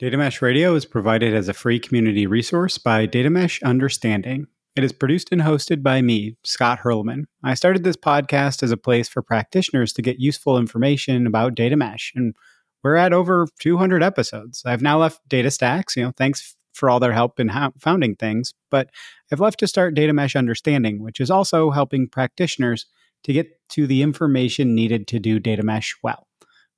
Data Mesh Radio is provided as a free community resource by Data Mesh Understanding. It is produced and hosted by me, Scott Hirleman. I started this podcast as a place for practitioners to get useful information about data mesh, and we're at over 200 episodes. I've now left DataStax, you know, thanks for all their help in founding things, but I've left to start Data Mesh Understanding, which is also helping practitioners to get to the information needed to do data mesh well.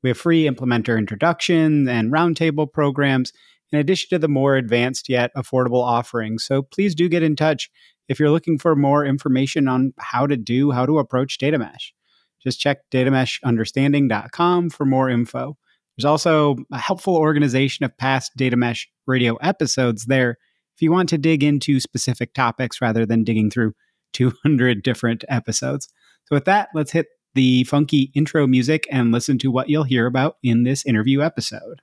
We have free implementer introduction and roundtable programs, in addition to the more advanced yet affordable offerings. So please do get in touch if you're looking for more information on how to do, how to approach data mesh. Just check datameshunderstanding.com for more info. There's also a helpful organization of past data mesh radio episodes there if you want to dig into specific topics rather than digging through 200 different episodes. So, with that, let's hit the funky intro music and listen to what you'll hear about in this interview episode.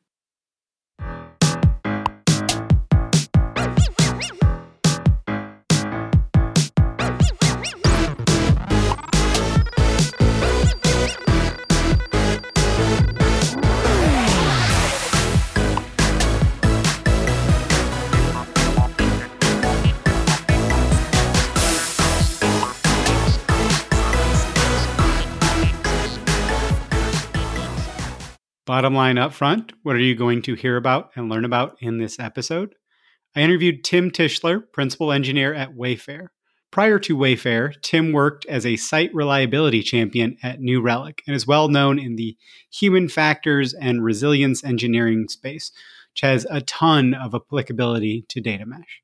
Bottom line up front, what are you going to hear about and learn about in this episode? I interviewed Tim Tischler, principal engineer at Wayfair. Prior to Wayfair, Tim worked as a site reliability champion at New Relic and is well known in the human factors and resilience engineering space, which has a ton of applicability to data mesh.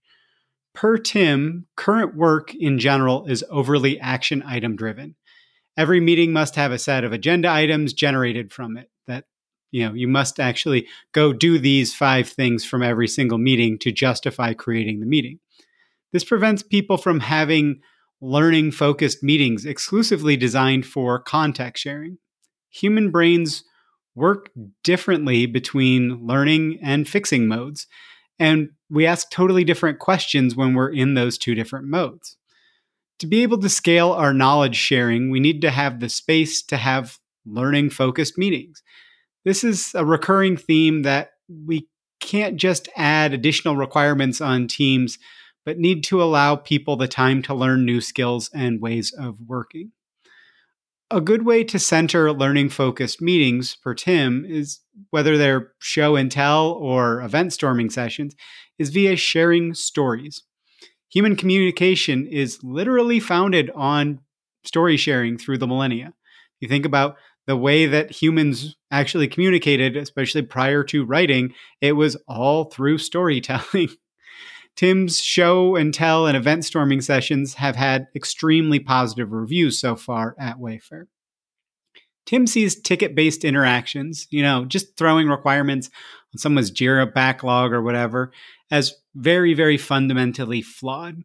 Per Tim, current work in general is overly action item driven. Every meeting must have a set of agenda items generated from it you know you must actually go do these five things from every single meeting to justify creating the meeting. This prevents people from having learning focused meetings exclusively designed for context sharing. Human brains work differently between learning and fixing modes and we ask totally different questions when we're in those two different modes. To be able to scale our knowledge sharing we need to have the space to have learning focused meetings this is a recurring theme that we can't just add additional requirements on teams, but need to allow people the time to learn new skills and ways of working. A good way to center learning focused meetings for Tim is whether they're show and tell or event storming sessions, is via sharing stories. Human communication is literally founded on story sharing through the millennia. You think about the way that humans actually communicated, especially prior to writing, it was all through storytelling. Tim's show and tell and event storming sessions have had extremely positive reviews so far at Wayfair. Tim sees ticket based interactions, you know, just throwing requirements on someone's JIRA backlog or whatever, as very, very fundamentally flawed.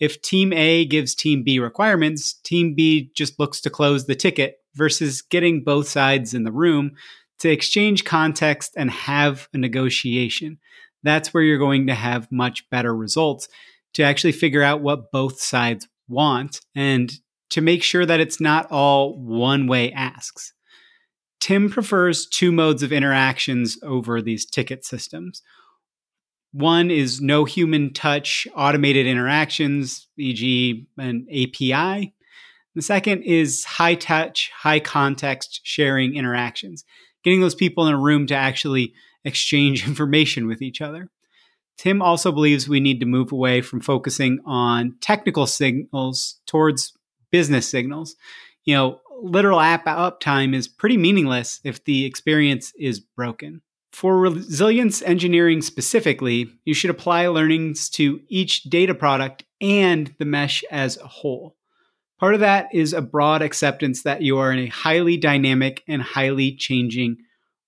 If Team A gives Team B requirements, Team B just looks to close the ticket versus getting both sides in the room to exchange context and have a negotiation. That's where you're going to have much better results to actually figure out what both sides want and to make sure that it's not all one way asks. Tim prefers two modes of interactions over these ticket systems. One is no human touch automated interactions, e.g., an API. The second is high touch, high context sharing interactions, getting those people in a room to actually exchange information with each other. Tim also believes we need to move away from focusing on technical signals towards business signals. You know, literal app uptime is pretty meaningless if the experience is broken. For resilience engineering specifically, you should apply learnings to each data product and the mesh as a whole. Part of that is a broad acceptance that you are in a highly dynamic and highly changing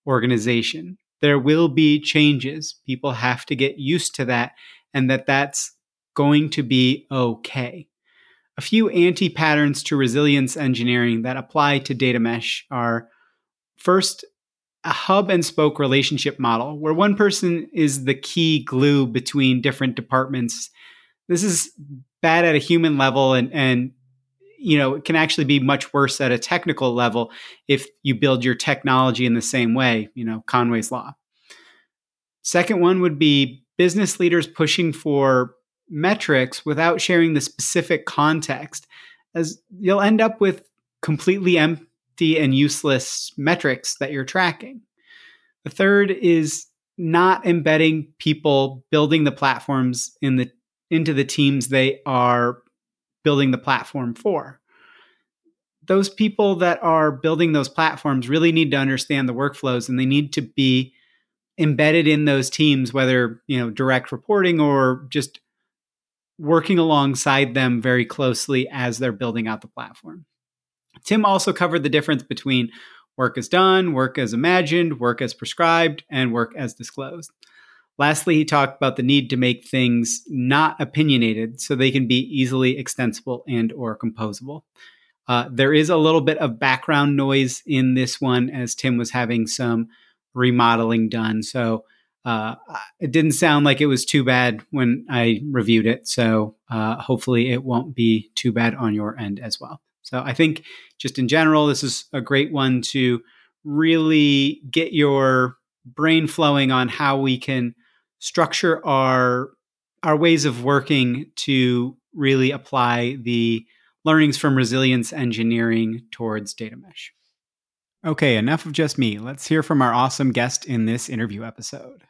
organization. There will be changes. People have to get used to that and that that's going to be okay. A few anti patterns to resilience engineering that apply to data mesh are first, a hub and spoke relationship model where one person is the key glue between different departments. This is bad at a human level and, and you know, it can actually be much worse at a technical level if you build your technology in the same way, you know, Conway's law. Second one would be business leaders pushing for metrics without sharing the specific context, as you'll end up with completely empty and useless metrics that you're tracking. The third is not embedding people building the platforms in the into the teams they are building the platform for. Those people that are building those platforms really need to understand the workflows and they need to be embedded in those teams whether, you know, direct reporting or just working alongside them very closely as they're building out the platform. Tim also covered the difference between work as done, work as imagined, work as prescribed, and work as disclosed. Lastly, he talked about the need to make things not opinionated so they can be easily extensible and or composable. Uh, there is a little bit of background noise in this one as Tim was having some remodeling done. So uh, it didn't sound like it was too bad when I reviewed it. So uh, hopefully it won't be too bad on your end as well. So I think just in general, this is a great one to really get your brain flowing on how we can structure our our ways of working to really apply the learnings from resilience engineering towards data mesh. Okay, enough of just me. Let's hear from our awesome guest in this interview episode.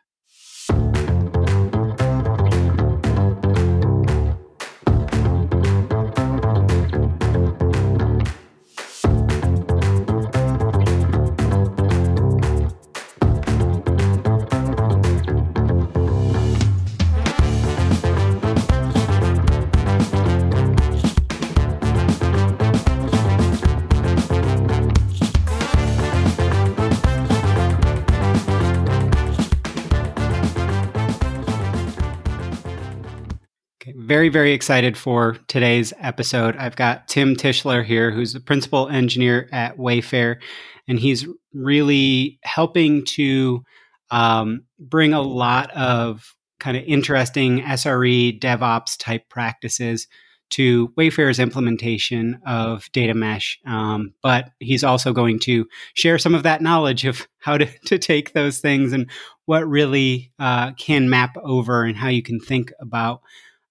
Very, very excited for today's episode. I've got Tim Tischler here, who's the principal engineer at Wayfair, and he's really helping to um, bring a lot of kind of interesting SRE DevOps type practices to Wayfair's implementation of data mesh. Um, but he's also going to share some of that knowledge of how to, to take those things and what really uh, can map over and how you can think about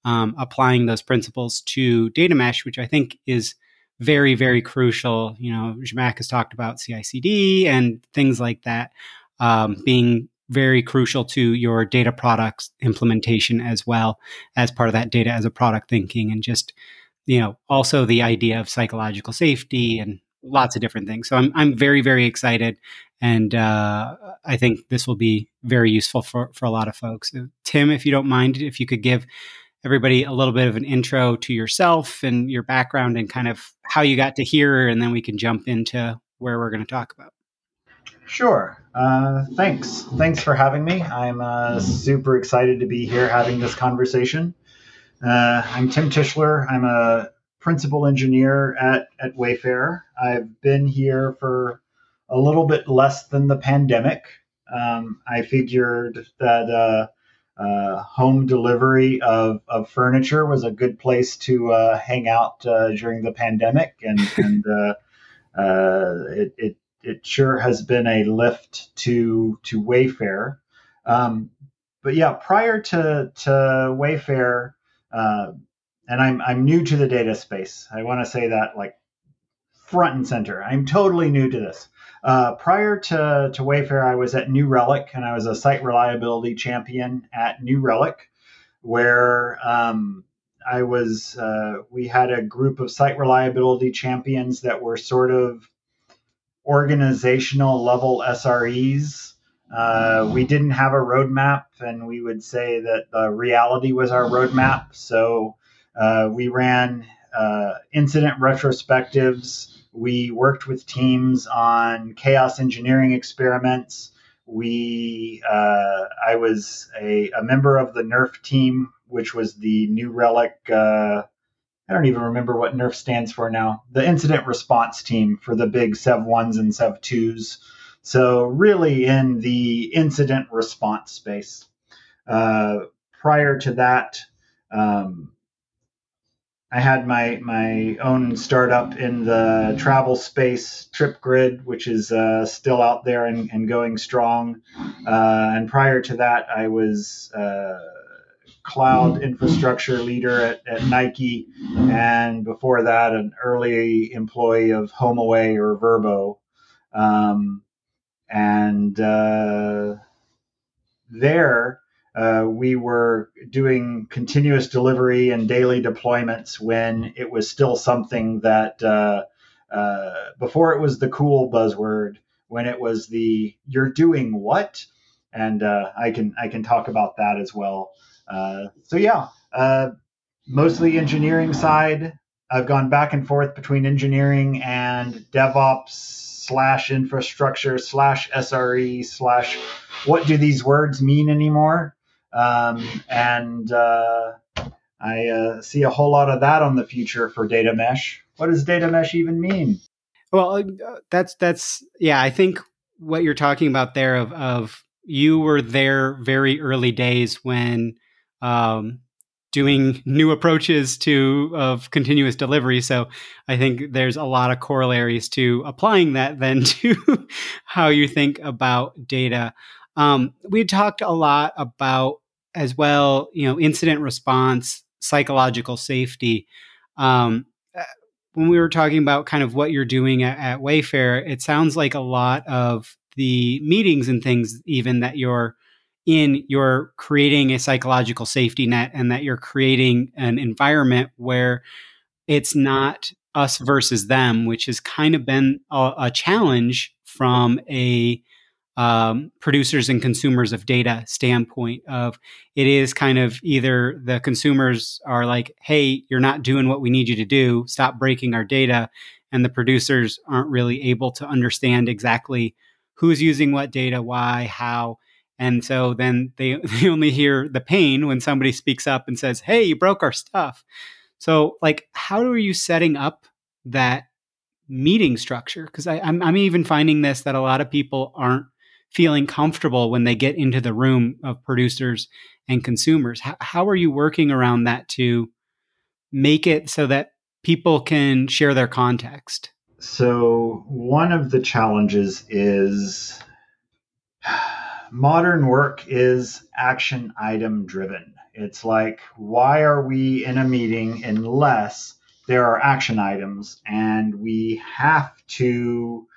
um, applying those principles to data mesh, which I think is very, very crucial. You know, Zhamak has talked about CI/CD and things like that um, being very crucial to your data products implementation as well as part of that data as a product thinking and just you know also the idea of psychological safety and lots of different things so i'm, I'm very very excited and uh, i think this will be very useful for, for a lot of folks tim if you don't mind if you could give everybody a little bit of an intro to yourself and your background and kind of how you got to here, and then we can jump into where we're going to talk about. Sure. Uh, thanks. Thanks for having me. I'm uh, super excited to be here having this conversation. Uh, I'm Tim Tischler. I'm a principal engineer at, at Wayfair. I've been here for a little bit less than the pandemic. Um, I figured that uh, home delivery of, of furniture was a good place to uh, hang out uh, during the pandemic, and, and uh, uh, it, it, it sure has been a lift to to Wayfair. Um, but yeah, prior to to Wayfair, uh, and I'm I'm new to the data space. I want to say that like front and center. I'm totally new to this. Uh, prior to, to Wayfair, I was at New Relic and I was a site reliability champion at New Relic, where um, I was, uh, we had a group of site reliability champions that were sort of organizational level SREs. Uh, we didn't have a roadmap, and we would say that the reality was our roadmap. So uh, we ran uh, incident retrospectives we worked with teams on chaos engineering experiments. We, uh, I was a, a, member of the NERF team, which was the New Relic. Uh, I don't even remember what NERF stands for now. The incident response team for the big Sev ones and Sev twos. So really in the incident response space. Uh, prior to that, um, I had my my own startup in the travel space, TripGrid, which is uh, still out there and, and going strong. Uh, and prior to that, I was uh, cloud infrastructure leader at, at, Nike, and before that, an early employee of HomeAway or Vrbo. Um, and uh, there, uh, we were doing continuous delivery and daily deployments when it was still something that uh, uh, before it was the cool buzzword when it was the you're doing what? And uh, I can I can talk about that as well. Uh, so yeah uh, mostly engineering side. I've gone back and forth between engineering and DevOps slash infrastructure slash SRE slash what do these words mean anymore um, and uh, I uh, see a whole lot of that on the future for data mesh. What does data mesh even mean? Well, uh, that's that's yeah. I think what you're talking about there of of you were there very early days when um, doing new approaches to of continuous delivery. So I think there's a lot of corollaries to applying that then to how you think about data. Um, we talked a lot about as well, you know, incident response, psychological safety. Um, uh, when we were talking about kind of what you're doing at, at Wayfair, it sounds like a lot of the meetings and things, even that you're in, you're creating a psychological safety net and that you're creating an environment where it's not us versus them, which has kind of been a, a challenge from a um, producers and consumers of data standpoint of it is kind of either the consumers are like hey you're not doing what we need you to do. Stop breaking our data. And the producers aren't really able to understand exactly who's using what data why how. And so then they, they only hear the pain when somebody speaks up and says hey you broke our stuff. So like how are you setting up that meeting structure? Because I'm, I'm even finding this that a lot of people aren't feeling comfortable when they get into the room of producers and consumers. How, how are you working around that to make it so that people can share their context? So, one of the challenges is modern work is action item driven. It's like, why are we in a meeting unless there are action items and we have to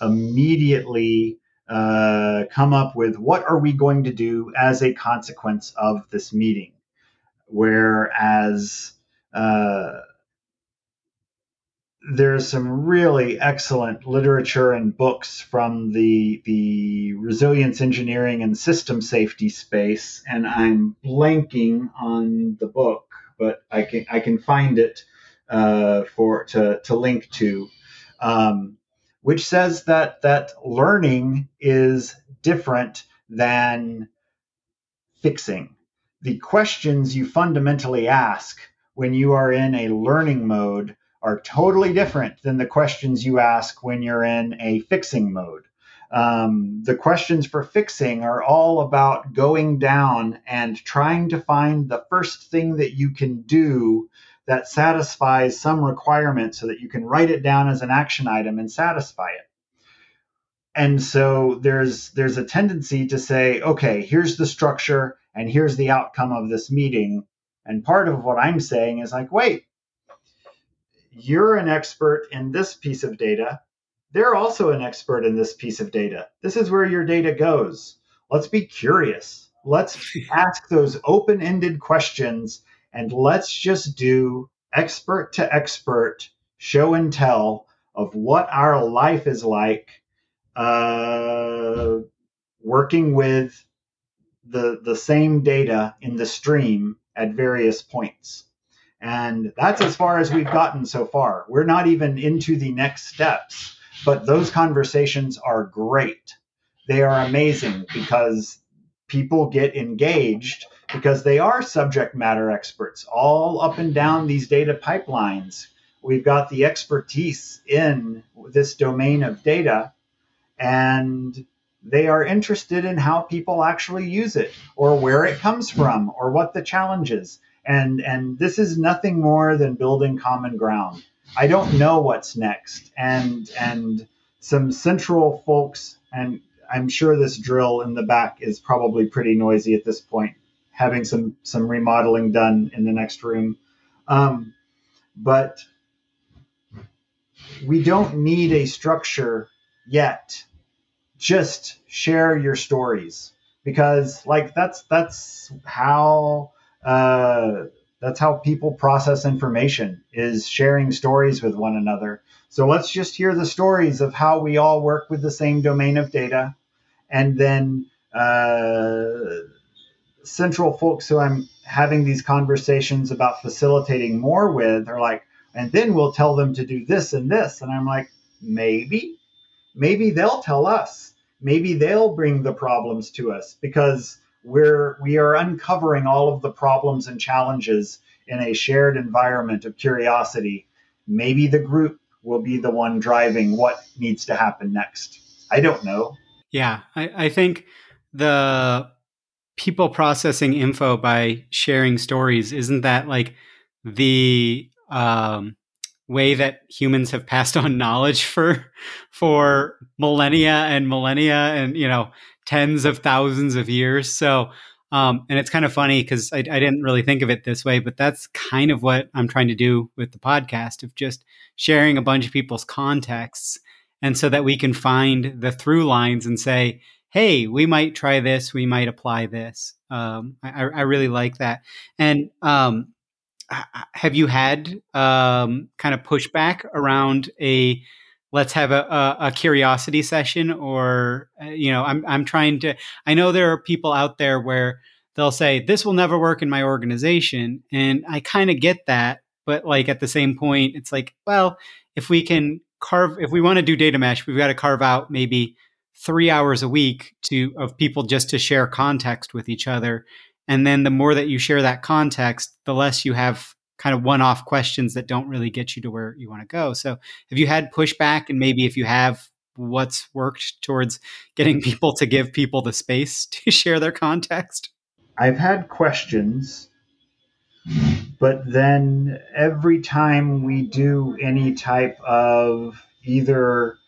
immediately uh, come up with what are we going to do as a consequence of this meeting. Whereas uh, there's some really excellent literature and books from the the resilience engineering and system safety space, and I'm blanking on the book, but I can I can find it uh, for to to link to. Um, which says that that learning is different than fixing. The questions you fundamentally ask when you are in a learning mode are totally different than the questions you ask when you're in a fixing mode. Um, the questions for fixing are all about going down and trying to find the first thing that you can do that satisfies some requirement so that you can write it down as an action item and satisfy it. And so there's there's a tendency to say, okay, here's the structure and here's the outcome of this meeting. And part of what I'm saying is like, wait, you're an expert in this piece of data. They're also an expert in this piece of data. This is where your data goes. Let's be curious. Let's ask those open ended questions and let's just do expert to expert show and tell of what our life is like uh, working with the the same data in the stream at various points. And that's as far as we've gotten so far. We're not even into the next steps but those conversations are great. They are amazing because people get engaged because they are subject matter experts all up and down these data pipelines. We've got the expertise in this domain of data, and they are interested in how people actually use it, or where it comes from, or what the challenge is. and and this is nothing more than building common ground. I don't know what's next, and and some central folks, and I'm sure this drill in the back is probably pretty noisy at this point, having some some remodeling done in the next room, um, but we don't need a structure yet. Just share your stories because like that's that's how uh, that's how people process information is sharing stories with one another so let's just hear the stories of how we all work with the same domain of data and then uh, central folks who i'm having these conversations about facilitating more with are like and then we'll tell them to do this and this. And i'm like maybe. Maybe they'll tell us. Maybe they'll bring the problems to us because we're we are uncovering all of the problems and challenges in a shared environment of curiosity. Maybe the group will be the one driving what needs to happen next. I don't know. Yeah i, I think the people processing info by sharing stories isn't that like the um, way that humans have passed on knowledge for for millennia and millennia and you know tens of thousands of years? So um, and it's kind of funny because I, I, didn't really think of it this way but that's kind of what i'm trying to do with the podcast of just sharing a bunch of people's contexts and so that we can find the through lines and say hey we might try this we might apply this. Um, I, I, really like that. And um, have you had um, kind of pushback around a let's have a, a, a curiosity session or uh, you know I'm, I'm trying to i know there are people out there where they'll say this will never work in my organization and i kind of get that but like at the same point it's like well if we can carve if we want to do data mesh we've got to carve out maybe three hours a week to of people just to share context with each other and then the more that you share that context, the less you have kind of one off questions that don't really get you to where you want to go. So have you had pushback? And maybe if you have, what's worked towards getting people to give people the space to share their context? I've had questions, but then every time we do any type of either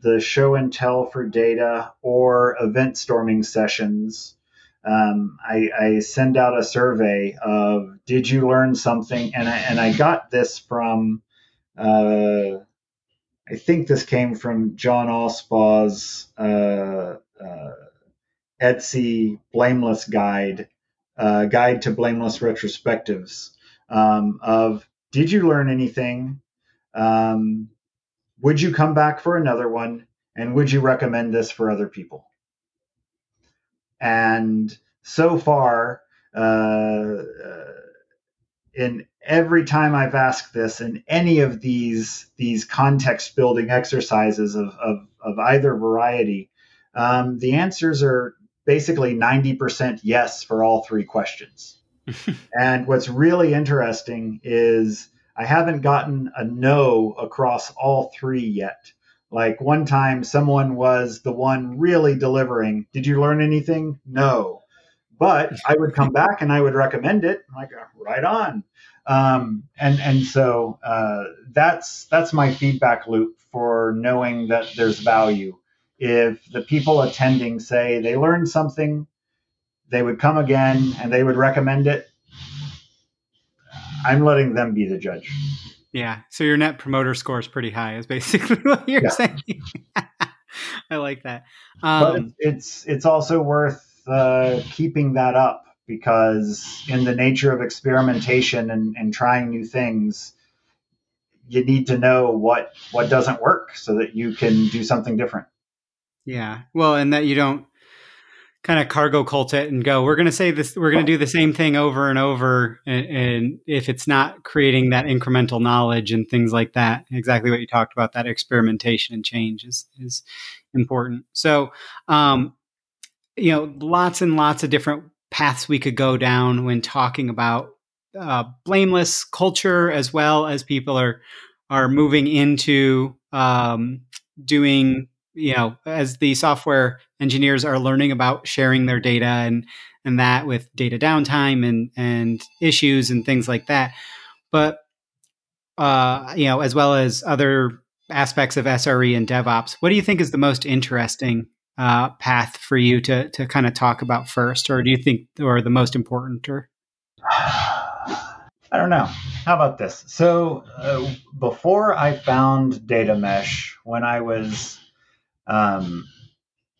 the show and tell for data or event storming sessions, um, I, I, send out a survey of did you learn something? And I, and I got this from uh, I think this came from John Allspaw's uh, uh, Etsy blameless guide uh, guide to blameless retrospectives um, of did you learn anything? Um, would you come back for another one and would you recommend this for other people and so far, uh, uh, in every time I've asked this in any of these these context building exercises of, of, of either variety, um, the answers are basically 90% yes for all three questions. and what's really interesting is I haven't gotten a no across all three yet. Like one time, someone was the one really delivering. Did you learn anything? No. But I would come back and I would recommend it. I'm like, right on. Um, and and so uh, that's that's my feedback loop for knowing that there's value. If the people attending say they learned something, they would come again and they would recommend it. I'm letting them be the judge. Yeah. So your net promoter score is pretty high, is basically what you're yeah. saying. I like that. Um, but it's it's also worth uh, keeping that up because in the nature of experimentation and, and trying new things, you need to know what what doesn't work so that you can do something different. Yeah. Well, and that you don't kind of cargo cult it and go, we're going to say this, we're going to do the same thing over and over. And, and, if it's not creating that incremental knowledge and things like that, exactly what you talked about, that experimentation and change is, is important. So, um, you know, lots and lots of different paths we could go down when talking about uh, blameless culture as well as people are, are moving into um, doing you know, as the software engineers are learning about sharing their data and and that with data downtime and and issues and things like that. But uh, you know, as well as other aspects of SRE and DevOps, what do you think is the most interesting uh, path for you to to kind of talk about first, or do you think, or the most important, or? I don't know. How about this? So uh, before I found Data Mesh, when I was, um,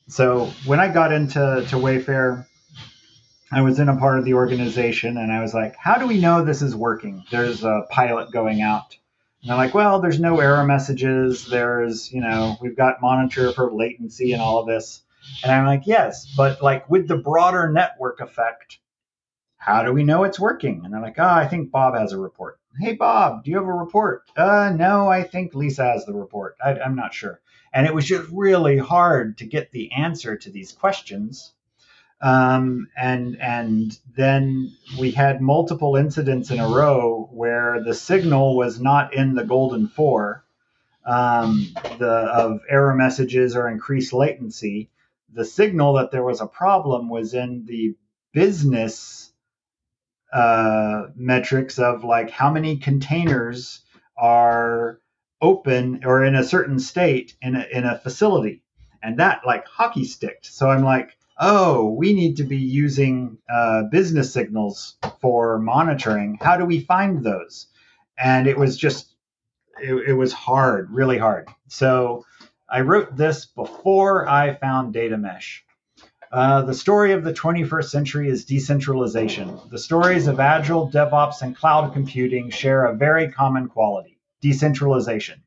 so when I got into to Wayfair, I was in a part of the organization, and I was like, "How do we know this is working?" There's a pilot going out, and they're like, "Well, there's no error messages. There's, you know, we've got monitor for latency and all of this." And I'm like, "Yes, but like with the broader network effect." how do we know it's working? And they're like, oh, I think Bob has a report. Hey, Bob, do you have a report? Uh, no, I think Lisa has the report. I, I'm not sure. And it was just really hard to get the answer to these questions. Um, and and then we had multiple incidents in a row where the signal was not in the golden four um, the of error messages or increased latency. The signal that there was a problem was in the business uh, metrics of like how many containers are open or in a certain state in a, in a facility. And that like hockey sticked. So i'm like oh we need to be using uh, business signals for monitoring. How do we find those? And it was just it, it was hard really hard. So i wrote this before i found data mesh. Uh, the story of the 21st century is decentralization. The stories of agile, DevOps, and cloud computing share a very common quality decentralization.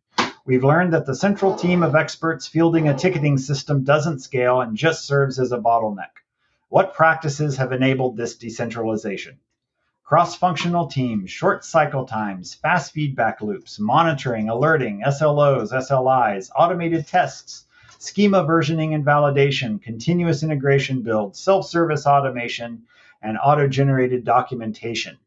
We've learned that the central team of experts fielding a ticketing system doesn't scale and just serves as a bottleneck. What practices have enabled this decentralization? Cross functional teams, short cycle times, fast feedback loops, monitoring, alerting, SLOs, SLIs, automated tests schema versioning and validation, continuous integration build, self service automation, and auto generated documentation.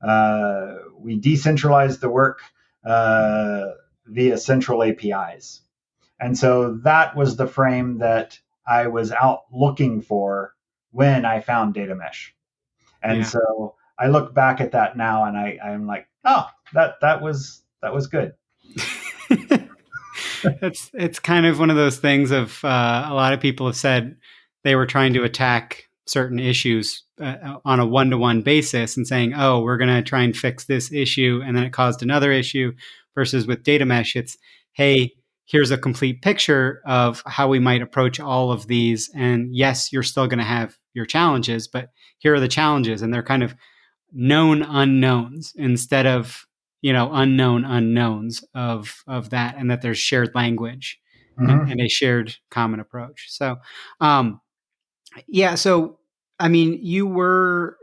Uh, we decentralized the work uh, via central APIs. And so that was the frame that I was out looking for when I found data mesh. And yeah. so I look back at that now and I, I'm like, oh, that that was that was good. it's it's kind of one of those things of uh, a lot of people have said they were trying to attack certain issues uh, on a one-to-one basis and saying oh we're going to try and fix this issue and then it caused another issue versus with data mesh it's hey here's a complete picture of how we might approach all of these and yes you're still going to have your challenges but here are the challenges and they're kind of known unknowns instead of you know unknown unknowns of of that and that there's shared language mm-hmm. and, and, a shared common approach so um yeah so i mean you were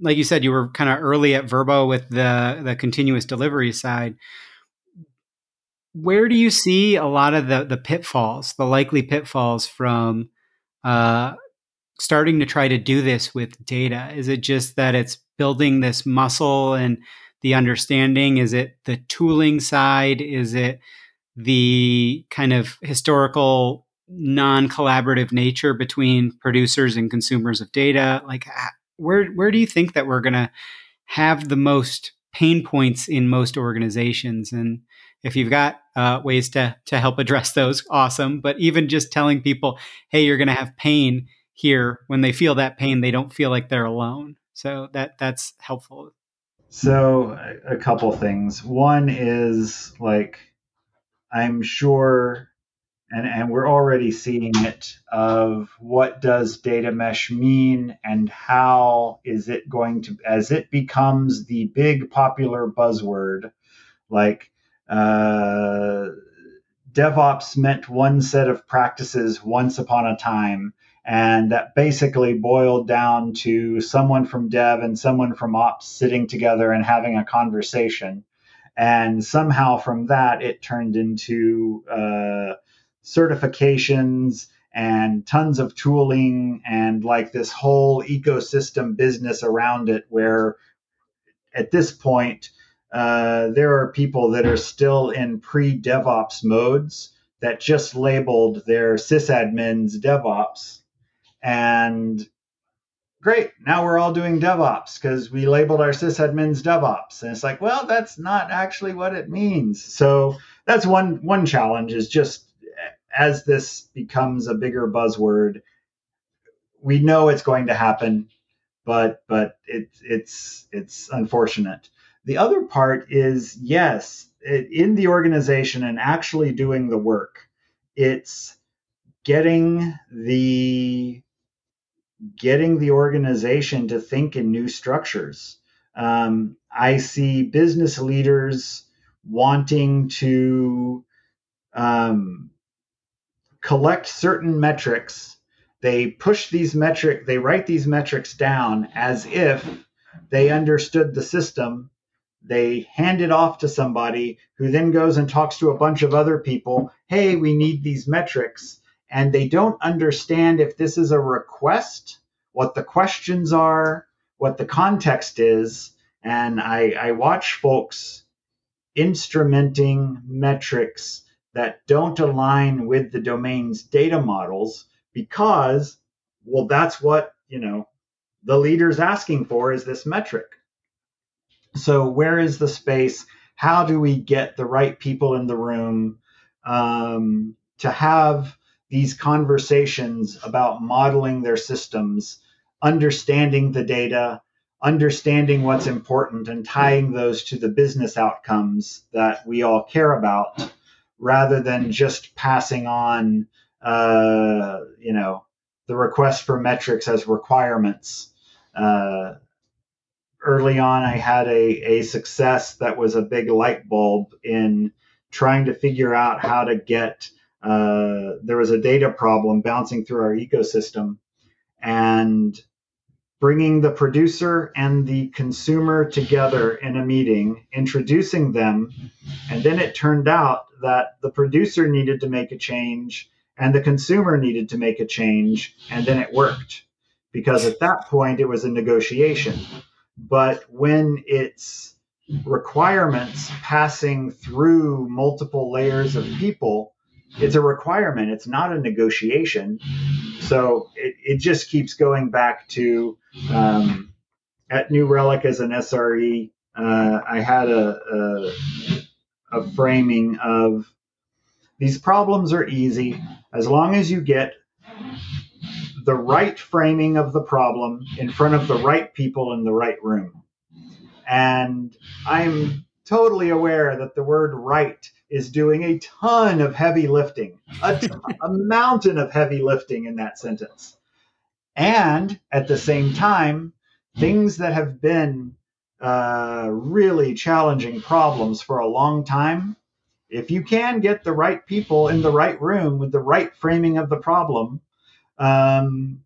like you said you were kind of early at Vrbo with the the continuous delivery side where do you see a lot of the the pitfalls the likely pitfalls from uh starting to try to do this with data is it just that it's building this muscle and the understanding? Is it the tooling side? Is it the kind of historical non collaborative nature between producers and consumers of data? Like, where, where do you think that we're going to have the most pain points in most organizations? And if you've got uh, ways to, to help address those, awesome. But even just telling people, hey, you're going to have pain here, when they feel that pain, they don't feel like they're alone. So that that's helpful. So, a couple things. One is like, I'm sure, and, and we're already seeing it, of what does data mesh mean and how is it going to, as it becomes the big popular buzzword, like, uh, DevOps meant one set of practices once upon a time and that basically boiled down to someone from dev and someone from ops sitting together and having a conversation. And somehow from that, it turned into uh, certifications and tons of tooling and like this whole ecosystem business around it, where at this point, uh, there are people that are still in pre DevOps modes that just labeled their sysadmins DevOps and great. Now we're all doing DevOps because we labeled our sysadmins DevOps. And it's like, well, that's not actually what it means. So that's one one challenge is just as this becomes a bigger buzzword, we know it's going to happen, but but it, it's it's unfortunate. The other part is yes, it, in the organization and actually doing the work, it's getting the getting the organization to think in new structures. Um, I see business leaders wanting to um, collect certain metrics. They push these metric, they write these metrics down as if they understood the system. They hand it off to somebody who then goes and talks to a bunch of other people. Hey, we need these metrics and they don't understand if this is a request, what the questions are, what the context is. And I, I watch folks instrumenting metrics that don't align with the domain's data models because, well, that's what, you know, the leader's asking for is this metric. So, where is the space? How do we get the right people in the room um, to have these conversations about modeling their systems, understanding the data, understanding what's important, and tying those to the business outcomes that we all care about, rather than just passing on, uh, you know, the request for metrics as requirements. Uh, early on, I had a, a success that was a big light bulb in trying to figure out how to get uh, there was a data problem bouncing through our ecosystem and bringing the producer and the consumer together in a meeting, introducing them. And then it turned out that the producer needed to make a change and the consumer needed to make a change. And then it worked because at that point it was a negotiation. But when it's requirements passing through multiple layers of people, it's a requirement it's not a negotiation so it, it just keeps going back to um, at new relic as an sre uh, i had a, a, a framing of these problems are easy as long as you get the right framing of the problem in front of the right people in the right room and i'm totally aware that the word right is doing a ton of heavy lifting, a mountain of heavy lifting in that sentence. And at the same time, things that have been uh, really challenging problems for a long time, if you can get the right people in the right room with the right framing of the problem, um,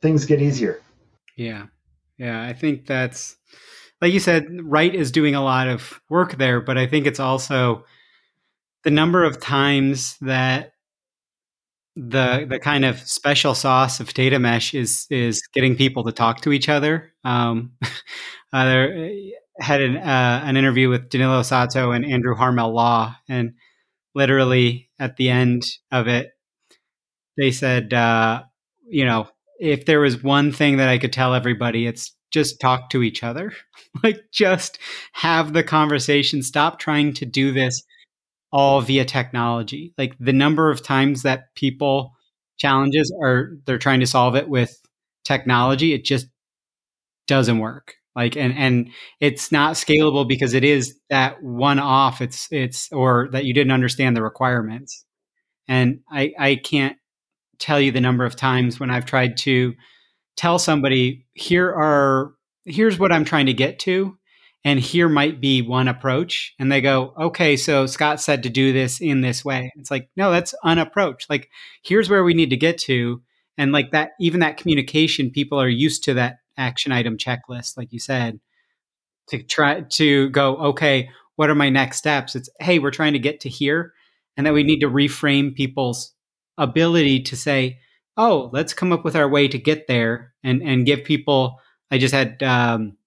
things get easier. Yeah. Yeah. I think that's like you said, Right is doing a lot of work there, but I think it's also the number of times that the the kind of special sauce of data mesh is is getting people to talk to each other. Um, uh, had an uh, an interview with Danilo Sato and Andrew Harmel Law, and literally at the end of it, they said, uh, you know, if there was one thing that I could tell everybody, it's just talk to each other. like just have the conversation. Stop trying to do this all via technology. Like the number of times that people challenges are they're trying to solve it with technology, it just doesn't work. Like and and it's not scalable because it is that one off. It's it's or that you didn't understand the requirements. And I I can't tell you the number of times when I've tried to tell somebody here are here's what I'm trying to get to and here might be one approach. And they go okay so Scott said to do this in this way. It's like no that's an approach. Like here's where we need to get to. And like that even that communication people are used to that action item checklist like you said to try to go okay what are my next steps? It's hey we're trying to get to here. And that we need to reframe people's ability to say oh, let's come up with our way to get there and and give people. I just had um,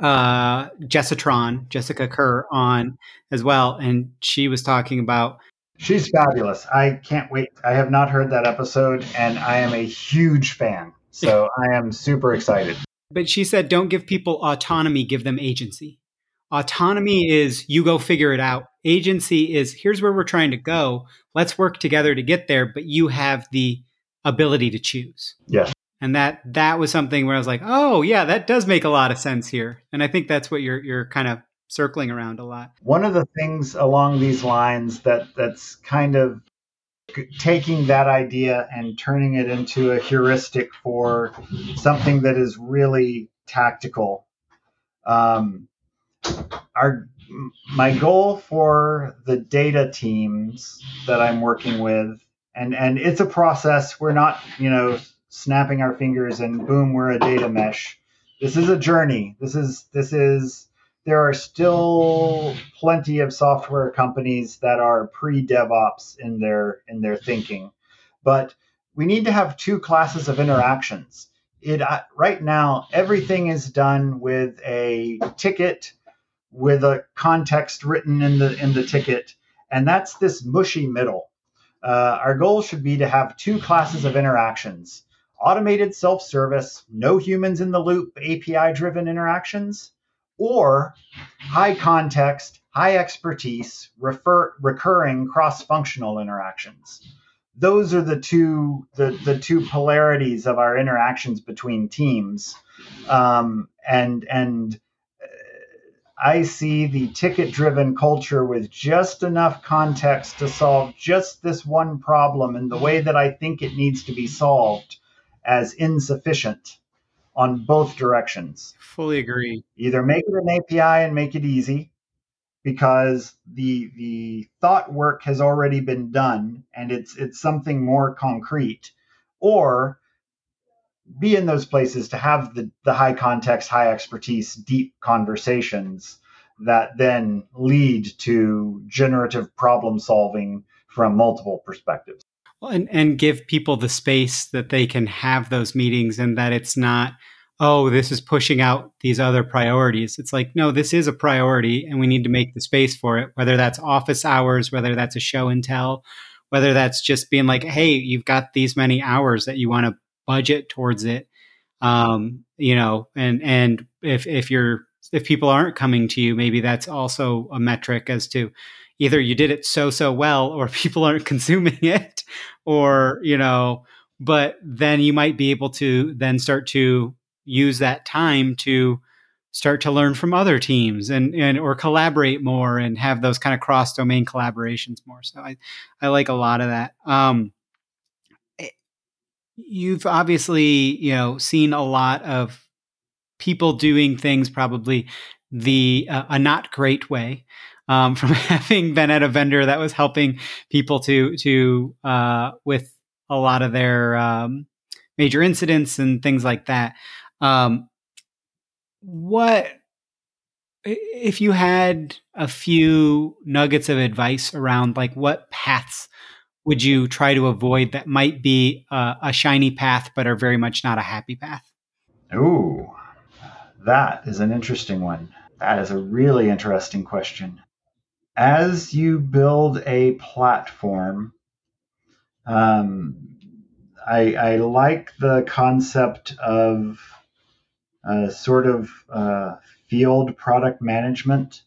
uh, Jessitron, Jessica Kerr on as well, and she was talking about She's fabulous. I can't wait. I have not heard that episode, and I am a huge fan. So I am super excited. But she said, don't give people autonomy, give them agency. Autonomy is you go figure it out. Agency is here's where we're trying to go. Let's work together to get there, but you have the ability to choose. Yes. And that that was something where I was like, "Oh, yeah, that does make a lot of sense here." And I think that's what you're you're kind of circling around a lot. One of the things along these lines that that's kind of taking that idea and turning it into a heuristic for something that is really tactical. Um, our my goal for the data teams that I'm working with, and and it's a process. We're not you know snapping our fingers and boom, we're a data mesh. This is a journey. This is this is there are still plenty of software companies that are pre-DevOps in their in their thinking, but we need to have two classes of interactions. It uh, right now everything is done with a ticket with a context written in the in the ticket, and that's this mushy middle. Uh, our goal should be to have two classes of interactions: automated self-service, no humans in the loop, API-driven interactions, or high context, high expertise, refer, recurring cross-functional interactions. Those are the two the, the two polarities of our interactions between teams, um, and and uh, I see the ticket-driven culture with just enough context to solve just this one problem in the way that I think it needs to be solved as insufficient on both directions. Fully agree. Either make it an API and make it easy because the the thought work has already been done and it's it's something more concrete or be in those places to have the, the high context, high expertise, deep conversations that then lead to generative problem solving from multiple perspectives. And, and give people the space that they can have those meetings and that it's not, oh, this is pushing out these other priorities. It's like, no, this is a priority and we need to make the space for it, whether that's office hours, whether that's a show and tell, whether that's just being like, hey, you've got these many hours that you want to budget towards it. Um, you know, and and if if you're if people aren't coming to you, maybe that's also a metric as to either you did it so so well or people aren't consuming it or you know but then you might be able to then start to use that time to start to learn from other teams and, and or collaborate more and have those kind of cross domain collaborations more. So i i like a lot of that. Um eh, you've obviously you know seen a lot of people doing things probably the uh, a not great way um, from having been at a vendor that was helping people to to uh, with a lot of their um, major incidents and things like that. Um, what if you had a few nuggets of advice around like what paths would you try to avoid that might be uh, a shiny path but are very much not a happy path? Ooh, that is an interesting one. That is a really interesting question as you build a platform, um, I, I, like the concept of uh, sort of uh, field product management.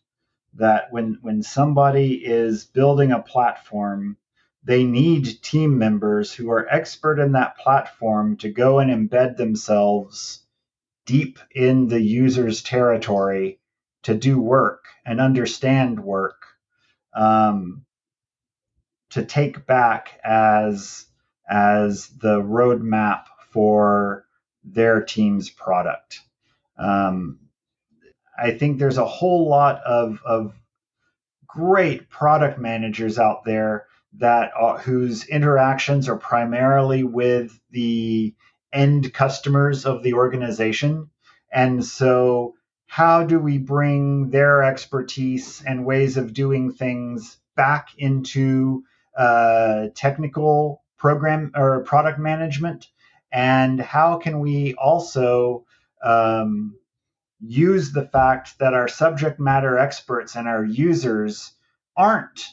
That when when somebody is building a platform, they need team members who are expert in that platform to go and embed themselves deep in the user's territory to do work and understand work um, to take back as as the roadmap for their team's product. Um, I think there's a whole lot of, of great product managers out there that whose interactions are primarily with the end customers of the organization. And so how do we bring their expertise and ways of doing things back into uh, technical program or product management? And how can we also um, use the fact that our subject matter experts and our users aren't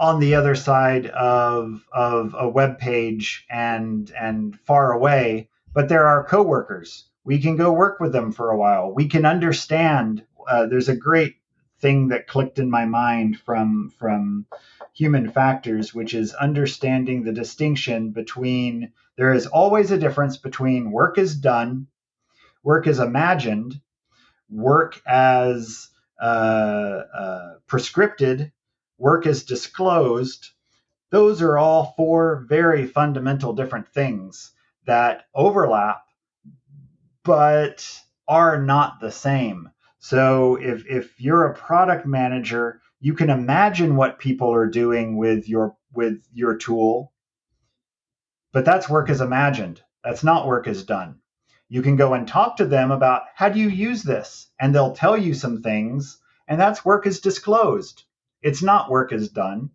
on the other side of of a web page and and far away, but they're our coworkers. We can go work with them for a while. We can understand. Uh, there's a great thing that clicked in my mind from from human factors, which is understanding the distinction between there is always a difference between work is done, work is imagined, work as uh, uh, prescripted, work is disclosed. Those are all four very fundamental different things that overlap, but are not the same. So if, if you're a product manager, you can imagine what people are doing with your with your tool, but that's work as imagined. That's not work as done. You can go and talk to them about how do you use this, and they'll tell you some things, and that's work as disclosed. It's not work as done.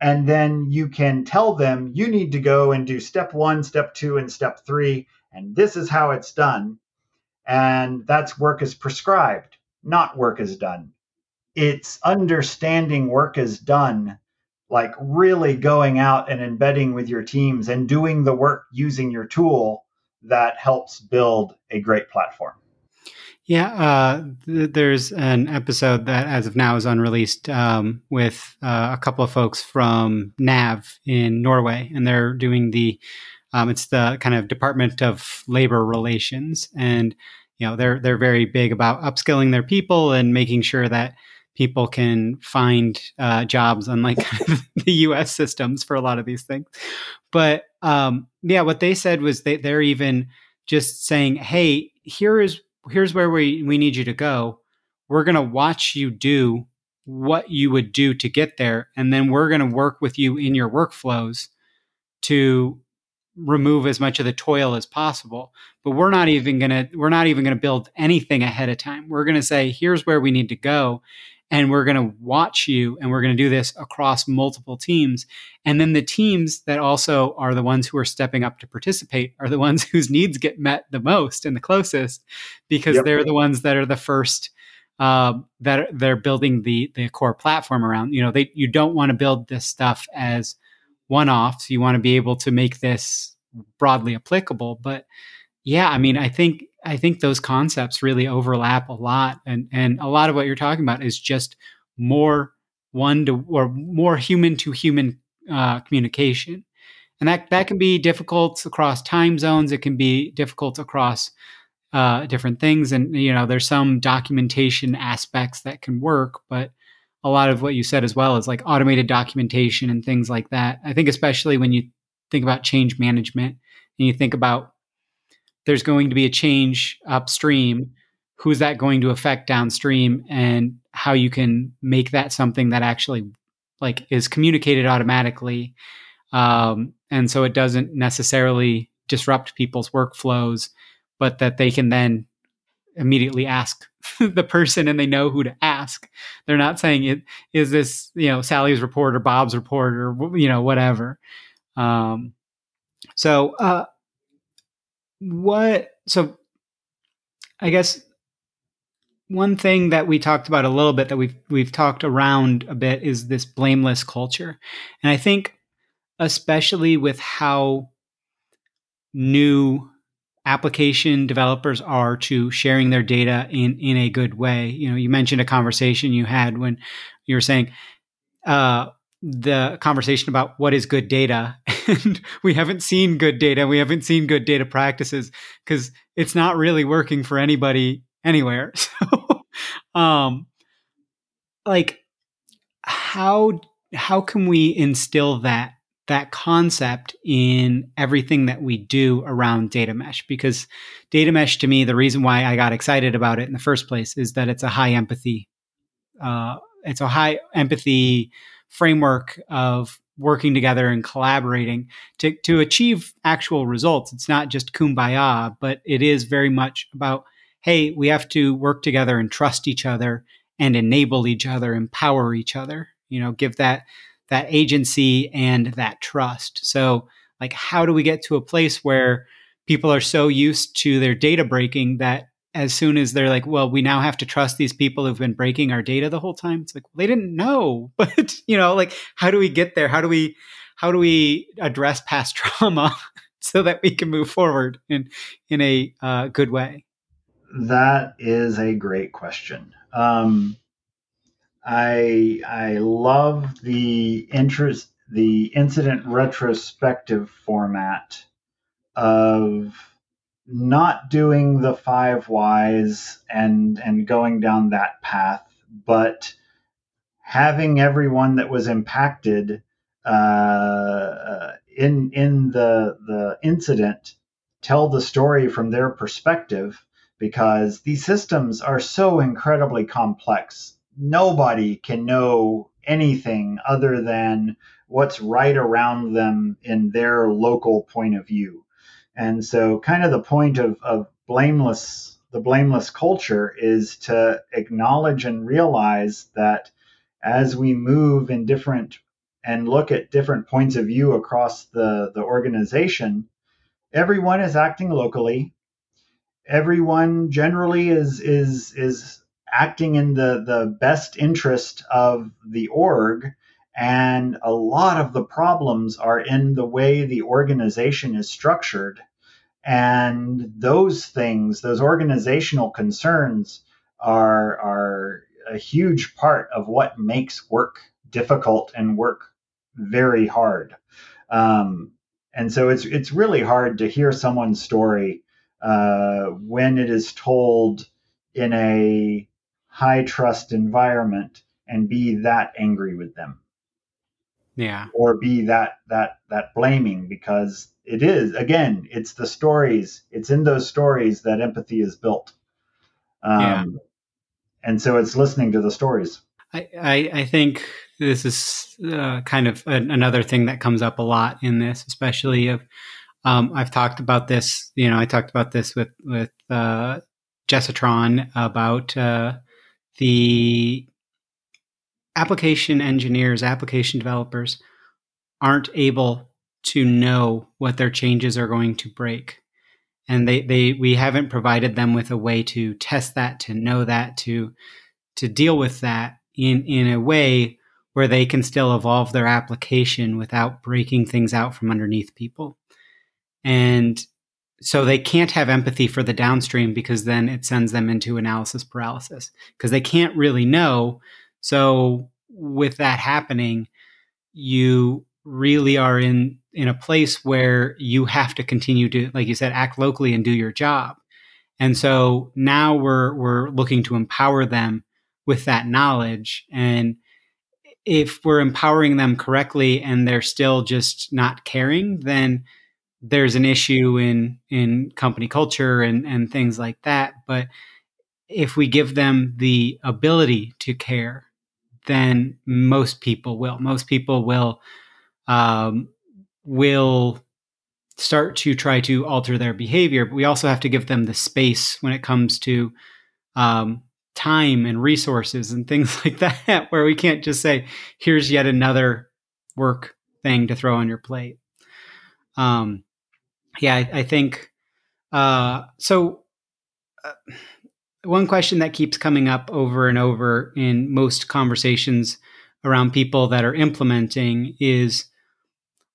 And then you can tell them you need to go and do step one, step two, and step three, and this is how it's done. And that's work is prescribed, not work is done. It's understanding work is done, like really going out and embedding with your teams and doing the work using your tool that helps build a great platform. Yeah, uh, th- there's an episode that, as of now, is unreleased um, with uh, a couple of folks from NAV in Norway, and they're doing the um, it's the kind of Department of Labor Relations, and you know they're they're very big about upskilling their people and making sure that people can find uh, jobs, unlike the U.S. systems for a lot of these things. But um, yeah, what they said was they, they're even just saying, "Hey, here is here's where we, we need you to go. We're going to watch you do what you would do to get there. And then we're going to work with you in your workflows to remove as much of the toil as possible. But we're not even going to, we're not even going to build anything ahead of time. We're going to say, here's where we need to go and we're going to watch you and we're going to do this across multiple teams and then the teams that also are the ones who are stepping up to participate are the ones whose needs get met the most and the closest because yep. they're the ones that are the first uh, that they're building the the core platform around you know they you don't want to build this stuff as one-offs you want to be able to make this broadly applicable but yeah i mean i think I think those concepts really overlap a lot, and and a lot of what you're talking about is just more one to or more human to human uh, communication, and that that can be difficult across time zones. It can be difficult across uh, different things, and you know there's some documentation aspects that can work, but a lot of what you said as well is like automated documentation and things like that. I think especially when you think about change management and you think about there's going to be a change upstream who's that going to affect downstream and how you can make that something that actually like is communicated automatically um, and so it doesn't necessarily disrupt people's workflows but that they can then immediately ask the person and they know who to ask they're not saying it is this you know sally's report or bob's report or you know whatever um, so uh, what so I guess one thing that we talked about a little bit that we've we've talked around a bit is this blameless culture. And I think especially with how new application developers are to sharing their data in in a good way. You know, you mentioned a conversation you had when you were saying uh, the conversation about what is good data and we haven't seen good data we haven't seen good data practices because it's not really working for anybody anywhere so um like how how can we instill that that concept in everything that we do around data mesh because data mesh to me the reason why i got excited about it in the first place is that it's a high empathy uh, it's a high empathy framework of working together and collaborating to, to achieve actual results. It's not just kumbaya, but it is very much about, hey, we have to work together and trust each other and enable each other, empower each other, you know, give that that agency and that trust. So like how do we get to a place where people are so used to their data breaking that as soon as they're like, well, we now have to trust these people who've been breaking our data the whole time. It's like, they didn't know, but you know, like, how do we get there? How do we, how do we address past trauma so that we can move forward in, in a uh, good way? That is a great question. Um, I I love the interest the incident retrospective format of not doing the five whys and and going down that path, but having everyone that was impacted uh, in in the the incident tell the story from their perspective because these systems are so incredibly complex. Nobody can know anything other than what's right around them in their local point of view. And so, kind of the point of, of blameless, the blameless culture is to acknowledge and realize that as we move in different and look at different points of view across the, the organization, everyone is acting locally. Everyone generally is is is acting in the, the best interest of the org. And a lot of the problems are in the way the organization is structured. And those things, those organizational concerns, are, are a huge part of what makes work difficult and work very hard. Um, and so it's it's really hard to hear someone's story uh, when it is told in a high trust environment and be that angry with them. Yeah. Or be that that that blaming because it is again it's the stories it's in those stories that empathy is built. Um, yeah. And so it's listening to the stories. I, I, I think this is uh, kind of another thing that comes up a lot in this, especially if um, I've talked about this. You know, I talked about this with with uh, Jessitron about uh, the application engineers, application developers aren't able to know what their changes are going to break. And they, they we haven't provided them with a way to test that, to know that, to to deal with that in in a way where they can still evolve their application without breaking things out from underneath people. And so they can't have empathy for the downstream because then it sends them into analysis paralysis because they can't really know. So with that happening, you really are in in a place where you have to continue to like you said act locally and do your job. And so now we're we're looking to empower them with that knowledge and if we're empowering them correctly and they're still just not caring, then there's an issue in in company culture and and things like that. But if we give them the ability to care, then most people will. Most people will um, will start to try to alter their behavior. But we also have to give them the space when it comes to um, time and resources and things like that, where we can't just say, here's yet another work thing to throw on your plate. Um, yeah, I, I think uh, so. Uh, one question that keeps coming up over and over in most conversations around people that are implementing is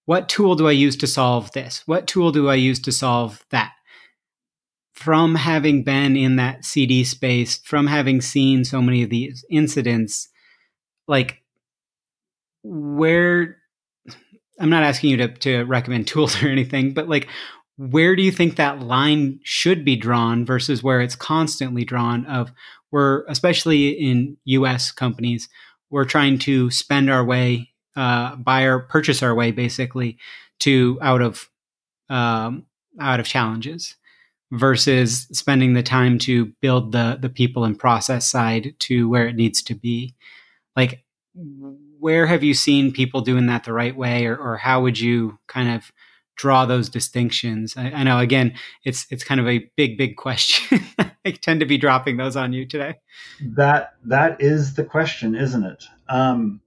what tool do I use to solve this? What tool do I use to solve that? from having been in that CD space, from having seen so many of these incidents, like where I'm not asking you to, to recommend tools or anything, but like where do you think that line should be drawn versus where it's constantly drawn of we're especially in US companies, we're trying to spend our way, uh, buy or purchase our way basically to out of um, out of challenges versus spending the time to build the the people and process side to where it needs to be. Like where have you seen people doing that the right way or, or how would you kind of draw those distinctions I, I know again it's it's kind of a big big question i tend to be dropping those on you today that that is the question isn't it um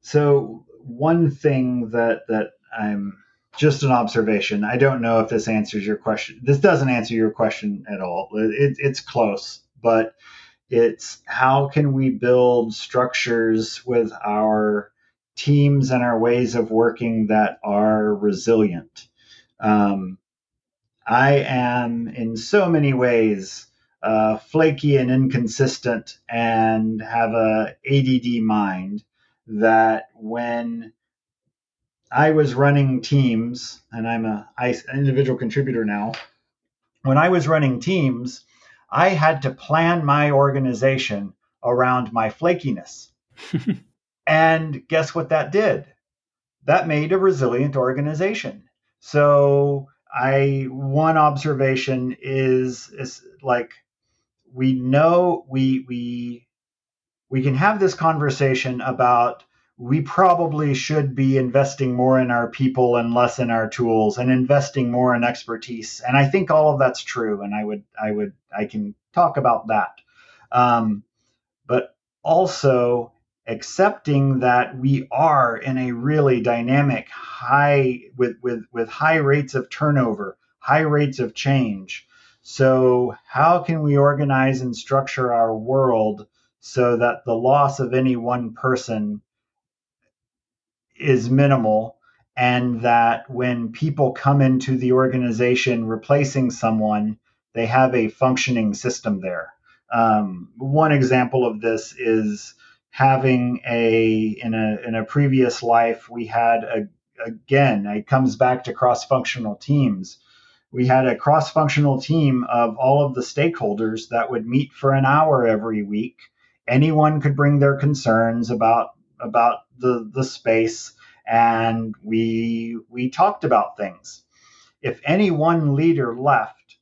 so one thing that that i'm just an observation. I don't know if this answers your question. This doesn't answer your question at all. It, it's close, but it's how can we build structures with our teams and our ways of working that are resilient. Um, I am in so many ways uh, flaky and inconsistent and have a ADD mind that when I was running teams, and I'm a an individual contributor now. When I was running teams, I had to plan my organization around my flakiness. and guess what that did? That made a resilient organization. So I one observation is is like we know we we we can have this conversation about we probably should be investing more in our people and less in our tools and investing more in expertise. And i think all of that's true and i would i would i can talk about that. Um, but also accepting that we are in a really dynamic high with with with high rates of turnover high rates of change. So how can we organize and structure our world so that the loss of any one person is minimal and that when people come into the organization replacing someone they have a functioning system there. Um, one example of this is having a in a in a previous life we had a again it comes back to cross functional teams. We had a cross functional team of all of the stakeholders that would meet for an hour every week. Anyone could bring their concerns about about the the space and we we talked about things if any one leader left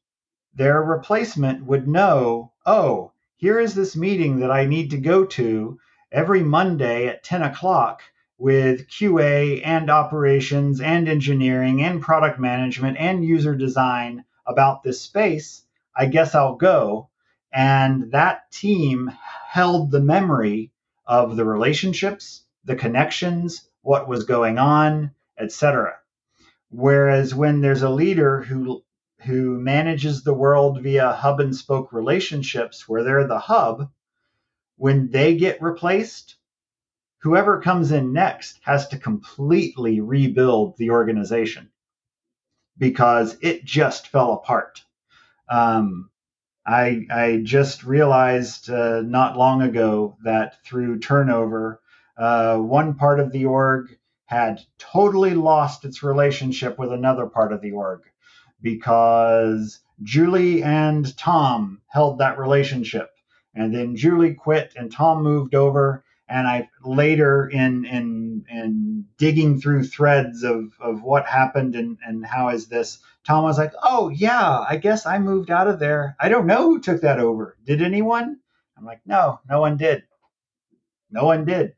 their replacement would know oh here is this meeting that i need to go to every Monday at 10 o'clock with QA and operations and engineering and product management and user design about this space, I guess I'll go. And that team held the memory of the relationships, the connections, what was going on, etc. Whereas when there's a leader who who manages the world via hub and spoke relationships where they're the hub, when they get replaced, whoever comes in next has to completely rebuild the organization because it just fell apart. Um, I, I just realized uh, not long ago that through turnover, uh, one part of the org had totally lost its relationship with another part of the org because Julie and Tom held that relationship and then Julie quit and Tom moved over. And I later in in in digging through threads of, of what happened and, and how is this, Tom was like, Oh yeah, I guess I moved out of there. I don't know who took that over. Did anyone? I'm like, No, no one did. No one did.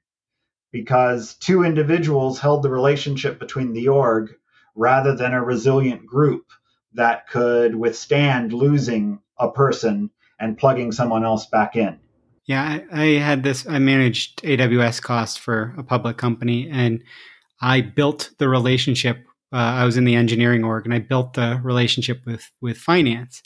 Because two individuals held the relationship between the org rather than a resilient group that could withstand losing a person and plugging someone else back in. Yeah, I, I had this. I managed AWS costs for a public company, and I built the relationship. Uh, I was in the engineering org, and I built the relationship with with finance.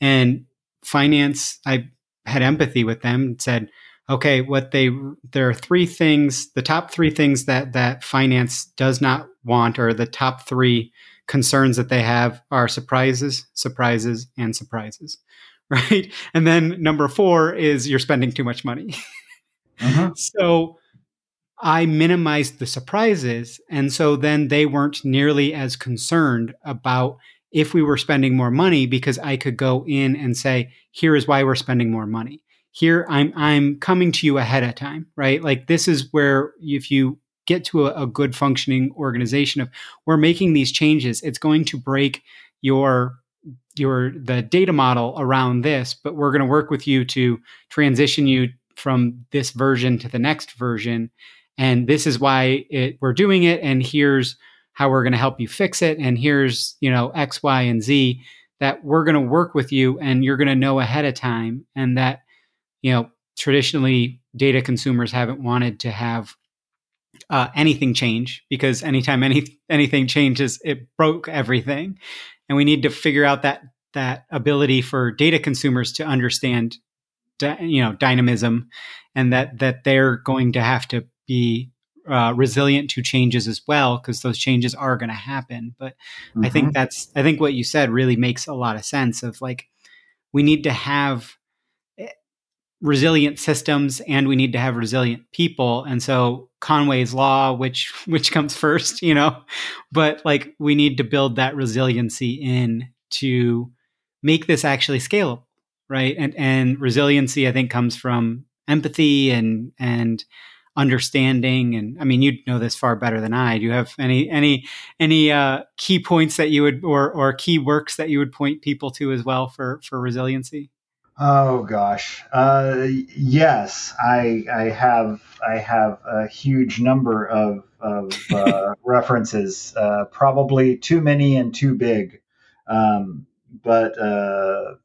And finance, I had empathy with them. And said, okay, what they there are three things. The top three things that that finance does not want, or the top three concerns that they have, are surprises, surprises, and surprises right? And then number four is you're spending too much money. uh-huh. So I minimized the surprises. And so then they weren't nearly as concerned about if we were spending more money because I could go in and say, here is why we're spending more money. Here I'm I'm coming to you ahead of time, right? Like this is where if you get to a, a good functioning organization of we're making these changes, it's going to break your your the data model around this, but we're going to work with you to transition you from this version to the next version. And this is why it, we're doing it. And here's how we're going to help you fix it. And here's, you know, X, Y, and Z that we're going to work with you and you're going to know ahead of time. And that, you know, traditionally data consumers haven't wanted to have uh, anything change because anytime any anything changes, it broke everything, and we need to figure out that that ability for data consumers to understand, you know, dynamism, and that that they're going to have to be uh, resilient to changes as well because those changes are going to happen. But mm-hmm. I think mm-hmm. that's I think what you said really makes a lot of sense. Of like, we need to have resilient systems and we need to have resilient people and so conway's law which which comes first you know but like we need to build that resiliency in to make this actually scalable right and and resiliency i think comes from empathy and and understanding and i mean you'd know this far better than i. Do you have any any any uh key points that you would or or key works that you would point people to as well for for resiliency? Oh gosh, uh, yes, I I have I have a huge number of of uh, references, uh, probably too many and too big, um, but uh,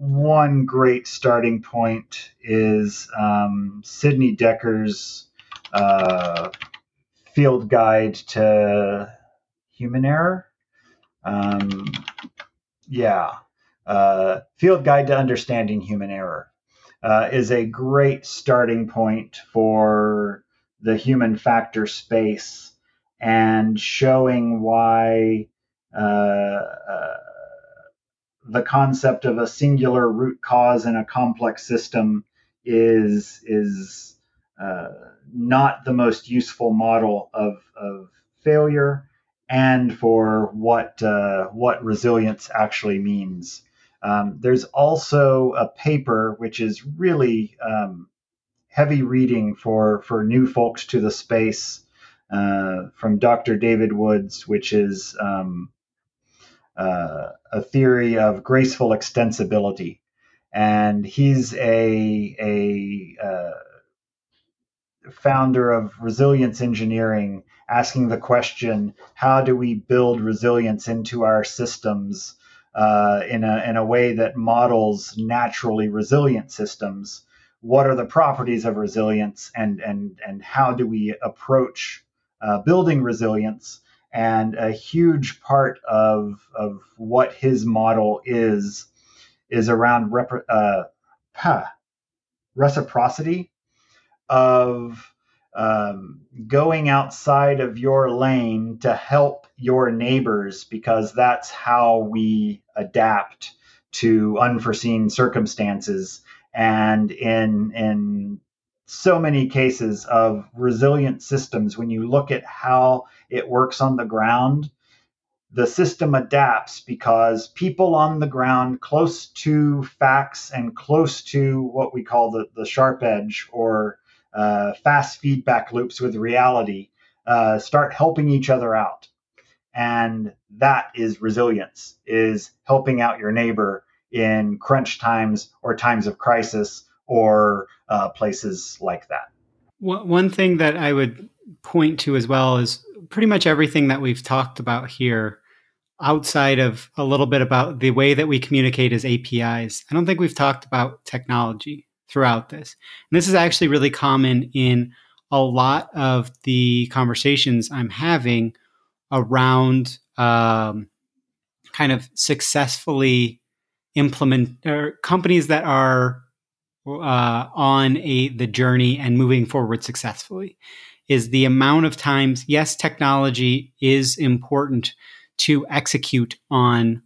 one great starting point is um, Sidney Dekker's uh, field guide to human error. Um, yeah uh, Field Guide to Understanding Human Error uh, is a great starting point for the human factor space and showing why uh, uh, the concept of a singular root cause in a complex system is is uh, not the most useful model of, of failure and for what uh, what resilience actually means. Um, there's also a paper which is really um, heavy reading for, for new folks to the space uh, from Dr. David Woods, which is um, uh, a theory of graceful extensibility. And he's a, a uh, founder of resilience engineering, asking the question how do we build resilience into our systems? uh, in, a, in a way that models naturally resilient systems. What are the properties of resilience and, and, and how do we approach uh, building resilience? And a huge part of, of what his model is is around rep- uh, reciprocity of um, going outside of your lane to help your neighbors because that's how we adapt to unforeseen circumstances. And in in so many cases of resilient systems, when you look at how it works on the ground, the system adapts because people on the ground close to facts and close to what we call the, the sharp edge or uh, fast feedback loops with reality uh, start helping each other out. And that is resilience is helping out your neighbor in crunch times or times of crisis or uh, places like that. One thing that i would point to as well is pretty much everything that we've talked about here outside of a little bit about the way that we communicate as apis i don't think we've talked about technology throughout this. And this is actually really common in a lot of the conversations I'm having around um, kind of successfully implement or companies that are uh, on a the journey and moving forward successfully is the amount of times yes technology is important to execute on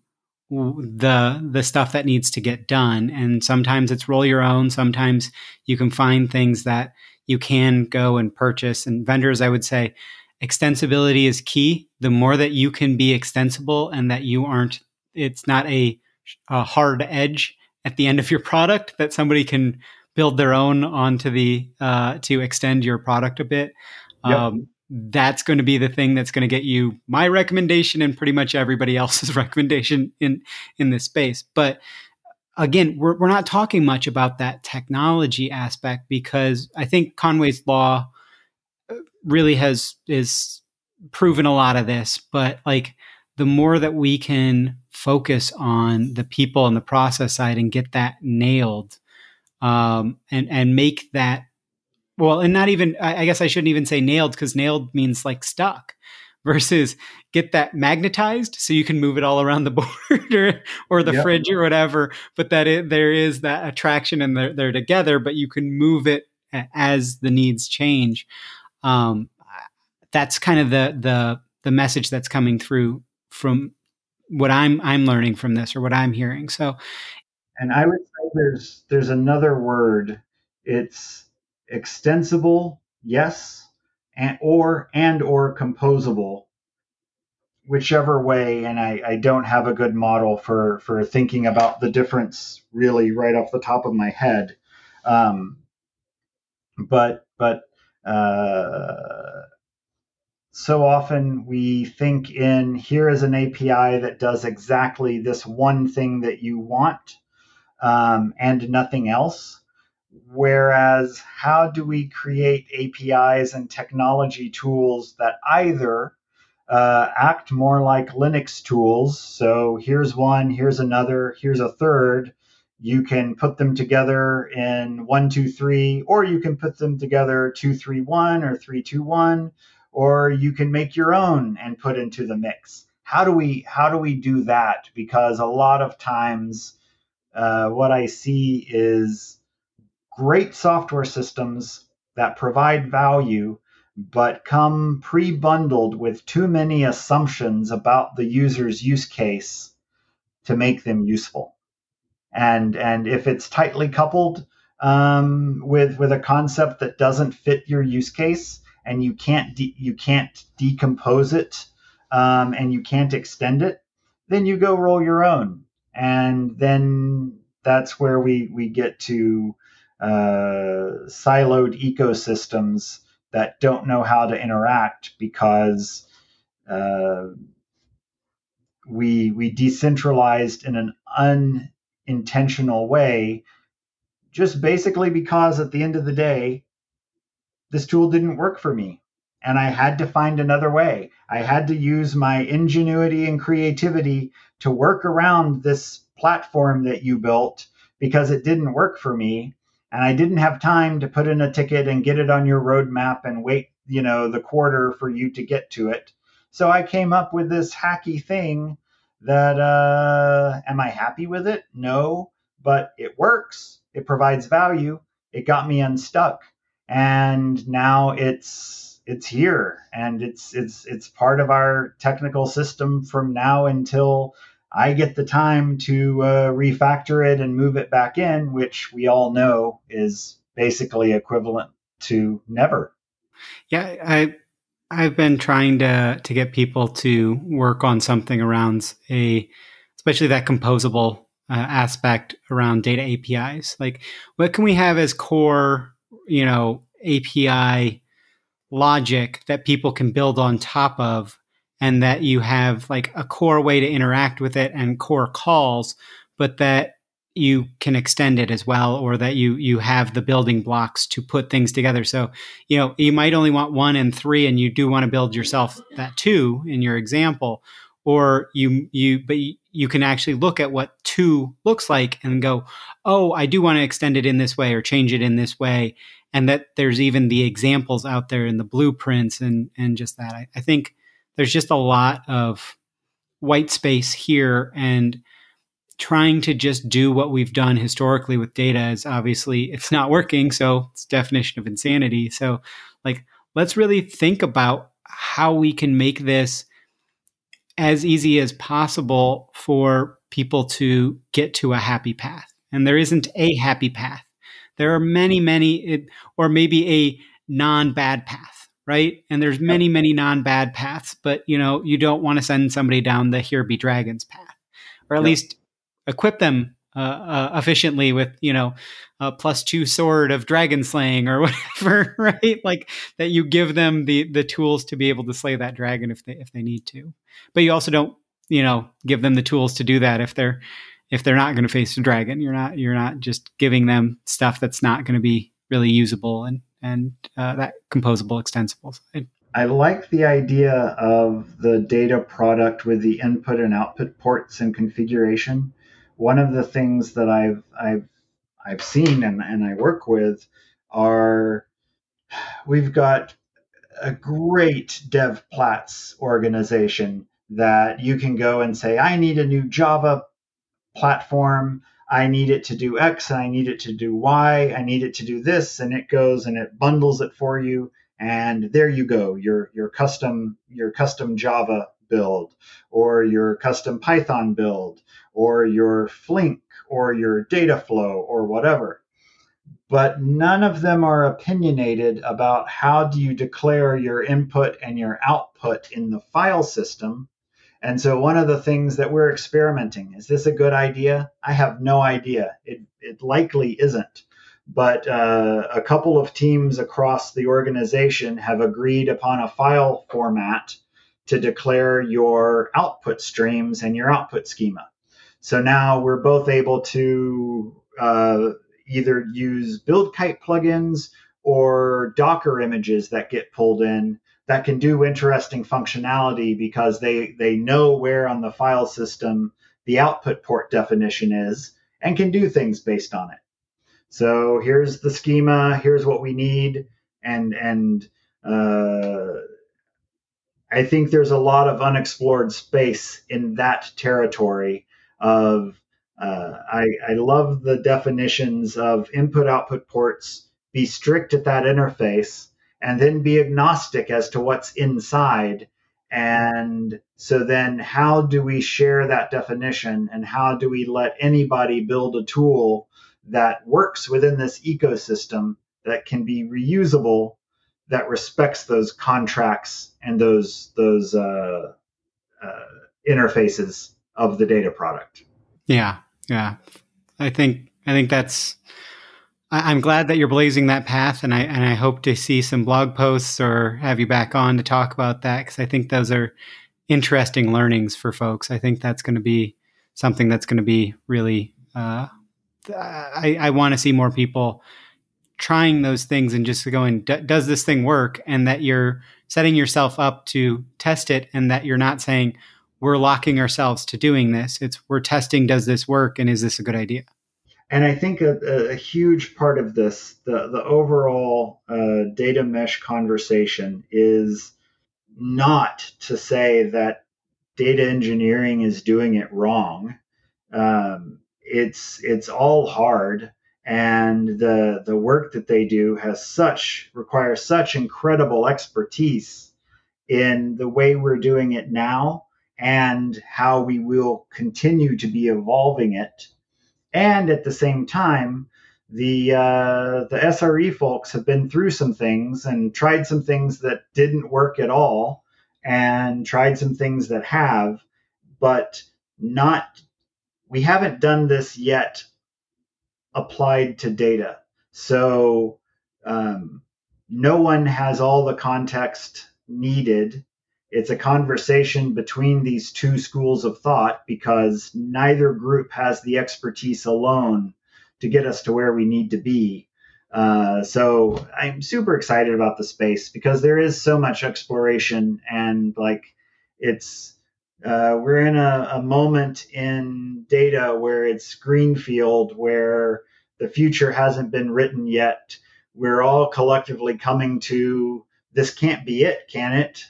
the the stuff that needs to get done. And sometimes it's roll your own. Sometimes you can find things that you can go and purchase. And vendors i would say extensibility is key. The more that you can be extensible and that you aren't it's not a, a hard edge at the end of your product that somebody can build their own onto the uh, to extend your product a bit. Yep. um, that's going to be the thing that's going to get you my recommendation and pretty much everybody else's recommendation in in this space. But again we're, we're not talking much about that technology aspect because i think conway's law uh, really has is proven a lot of this. But like the more that we can focus on the people and the process side and get that nailed um, and and make that well, and not even, I, I guess I shouldn't even say nailed because nailed means like stuck versus get that magnetized so you can move it all around the board or, or the yep. fridge or whatever. But that it, there is that attraction and they're, they're together, but you can move it as the needs change. Um, that's kind of the, the, the message that's coming through from what I'm, I'm learning from this or what I'm hearing. So, and I would there's, there's another word. It's extensible. Yes and or and or composable whichever way and I, I don't have a good model for for thinking about the difference really right off the top of my head um, but but uh, so often we think in here is an api that does exactly this one thing that you want um, and nothing else Whereas, how do we create APIs and technology tools that either uh, act more like Linux tools? So, here's one, here's another, here's a third. You can put them together in one, two, three, or you can put them together two, three, one, or three, two, one, or you can make your own and put into the mix. How do we how do we do that? Because a lot of times, uh, what I see is great software systems that provide value but come pre bundled with too many assumptions about the user's use case to make them useful. And, and if it's tightly coupled um, with, with a concept that doesn't fit your use case and you can't, de- you can't decompose it um, and you can't extend it, then you go roll your own. And then that's where we, we get to uh, siloed ecosystems that don't know how to interact because uh, we we decentralized in an unintentional way, just basically because at the end of the day, this tool didn't work for me, and I had to find another way. I had to use my ingenuity and creativity to work around this platform that you built because it didn't work for me and I didn't have time to put in a ticket and get it on your roadmap and wait, you know, the quarter for you to get to it. So I came up with this hacky thing that uh, am I happy with it? No, but it works. It provides value. It got me unstuck, and now it's it's here, and it's it's it's part of our technical system from now until I get the time to uh, refactor it and move it back in, which we all know is basically equivalent to never. Yeah, I I've been trying to to get people to work on something around a especially that composable uh, aspect around data APIs. Like what can we have as core, you know, API logic that people can build on top of and that you have like a core way to interact with it and core calls, but that you can extend it as well or that you you have the building blocks to put things together. So you know you might only want one and three and you do want to build yourself that two in your example or you you but you can actually look at what two looks like and go oh i do want to extend it in this way or change it in this way and that there's even the examples out there in the blueprints and and just that. I, I think there's just a lot of white space here and trying to just do what we've done historically with data is obviously it's not working so it's definition of insanity. So like let's really think about how we can make this as easy as possible for people to get to a happy path. And there isn't a happy path there are many many or maybe a non bad path right? And there's many, many non-bad paths, but you know, you don't want to send somebody down the here be dragons path, or at yep. least equip them uh, uh, efficiently with you know a plus two sword of dragon slaying or whatever, right? Like that you give them the the tools to be able to slay that dragon if they if they need to, but you also don't you know give them the tools to do that if they're if they're not going to face a dragon. You're not you're not just giving them stuff that's not going to be really usable and and uh, that composable extensible side. I like the idea of the data product with the input and output ports and configuration. One of the things that I've I've I've seen and, and I work with are we've got a great dev DevPlats organization that you can go and say, I need a new Java platform. I need it to do X and I need it to do Y. I need it to do this. And it goes and it bundles it for you. And there you go, your your custom your custom Java build, or your custom Python build, or your Flink, or your data flow, or whatever but none of them are opinionated about how do you declare your input and your output in the file system. And so one of the things that we're experimenting is this a good idea? I have no idea. It, it likely isn't. But uh, a couple of teams across the organization have agreed upon a file format to declare your output streams and your output schema. So now we're both able to uh, either use BuildKite plugins or Docker images that get pulled in that can do interesting functionality because they, they know where on the file system the output port definition is and can do things based on it. So here's the schema, here's what we need, and and uh, I think there's a lot of unexplored space in that territory of uh, I, I love the definitions of input output ports, be strict at that interface, and then be agnostic as to what's inside. And so then, how do we share that definition and how do we let anybody build a tool that works within this ecosystem that can be reusable, that respects those contracts and those, those uh, uh, interfaces of the data product? Yeah, yeah. I think I think that's. I, am glad that you're blazing that path, and I and I hope to see some blog posts or have you back on to talk about that because I think those are interesting learnings for folks. I think that's going to be something that's going to be really. Uh, I, I want to see more people trying those things and just going, does this thing work? And that you're setting yourself up to test it, and that you're not saying, we're locking ourselves to doing this. It's we're testing does this work and is this a good idea? And I think a, a huge part of this, the, the overall uh, data mesh conversation, is not to say that data engineering is doing it wrong. Um, it's it's all hard, and the the work that they do has such requires such incredible expertise in the way we're doing it now and how we will continue to be evolving it. And at the same time, the uh, the SRE folks have been through some things and tried some things that didn't work at all, and tried some things that have, but not. We haven't done this yet applied to data, so um, no one has all the context needed it's a conversation between these two schools of thought because neither group has the expertise alone to get us to where we need to be. Uh, so I'm super excited about the space because there is so much exploration and like it's uh, we're in a, a moment in data where it's greenfield where the future hasn't been written yet. We're all collectively coming to this can't be it, can it?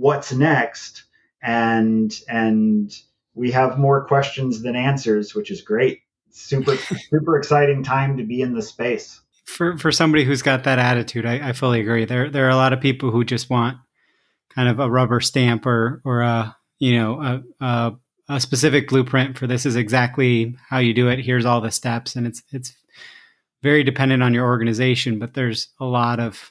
What's next and and we have more questions than answers which is great. Super super exciting time to be in the space. For for somebody who's got that attitude I, I fully agree. There there are a lot of people who just want kind of a rubber stamp or or a you know a, a, a specific blueprint for this is exactly how you do it. Here's all the steps. And it's it's very dependent on your organization but there's a lot of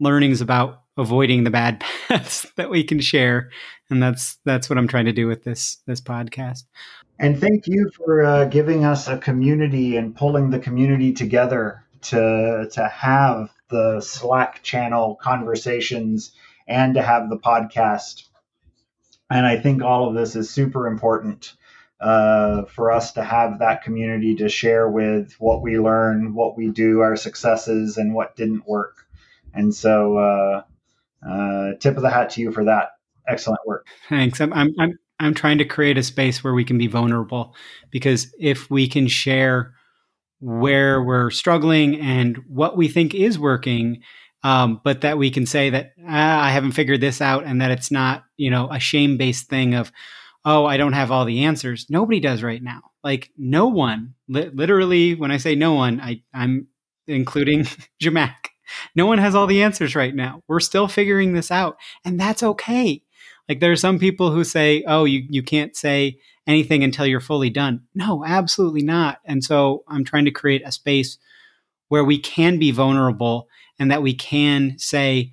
learnings about avoiding the bad paths that we can share. And that's that's what i'm trying to do with this this podcast. And thank you for uh, giving us a community and pulling the community together to to have the slack channel conversations and to have the podcast. And i think all of this is super important uh, for us to have that community to share with what we learn what we do our successes and what didn't work. And so uh, uh, tip of the hat to you for that excellent work. Thanks. I'm, I'm, I'm, I'm trying to create a space where we can be vulnerable because if we can share where we're struggling and what we think is working, um, but that we can say that ah, I haven't figured this out, and that it's not you know a shame based thing of oh I don't have all the answers. Nobody does right now. Like no one, li- literally, when I say no one, I I'm including Zhamak. No one has all the answers right now. We're still figuring this out, and that's okay. Like there are some people who say, "Oh, you you can't say anything until you're fully done." No, absolutely not. And so I'm trying to create a space where we can be vulnerable and that we can say,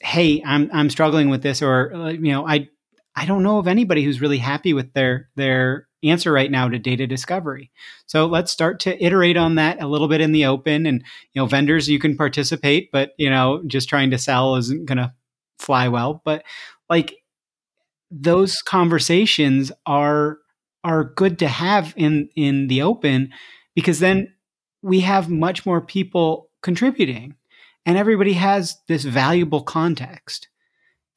"Hey, I'm I'm struggling with this," or uh, you know, I I don't know of anybody who's really happy with their their answer right now to data discovery. So let's start to iterate on that a little bit in the open. And you know, vendors you can participate, but you know, just trying to sell isn't going to fly well. But like those conversations are are good to have in in the open because then we have much more people contributing and everybody has this valuable context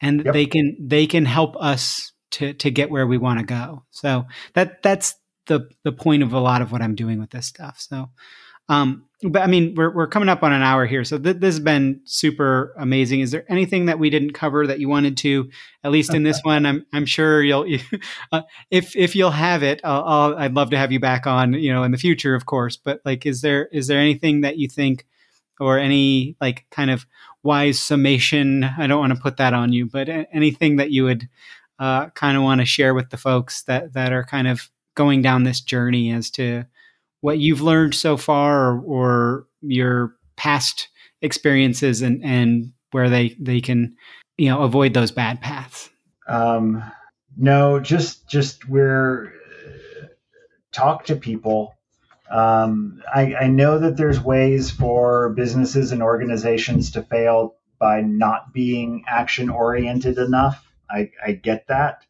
and yep. they can they can help us to to get where we want to go. So that that's the the point of a lot of what i'm doing with this stuff. So um but i mean we're, we're coming up on an hour here so th- this has been super amazing. Is there anything that we didn't cover that you wanted to at least in this one? I'm i'm sure you'll uh, if if you'll have it I'll, i would love to have you back on you know in the future of course but like is there is there anything that you think or any like kind of wise summation? I don't want to put that on you but anything that you would uh, kind of want to share with the folks that that are kind of going down this journey as to what you've learned so far or, or your past experiences and and where they they can you know avoid those bad paths um no just just where talk to people um, I, I know that there's ways for businesses and organizations to fail by not being action oriented enough. I, I, get that,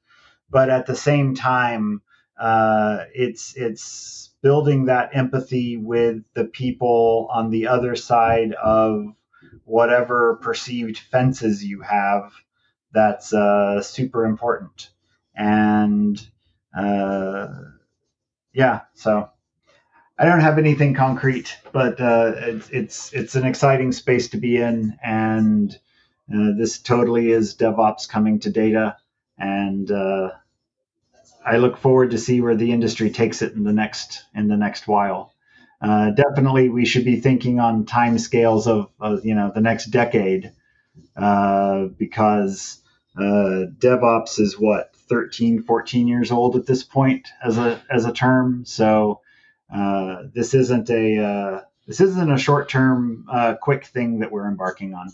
but at the same time, uh, it's it's building that empathy with the people on the other side of whatever perceived fences you have. That's uh, super important, and uh, yeah, so I don't have anything concrete, but uh, it's, it's it's an exciting space to be in, and this totally is DevOps coming to data, and uh, I look forward to see where the industry takes it in the next in the next while. Uh, definitely, we should be thinking on time scales of, of you know the next decade, uh, because uh, DevOps is what 13, 14 years old at this point as a as a term, so uh, this isn't a uh, this isn't a short term uh, quick thing that we're embarking on.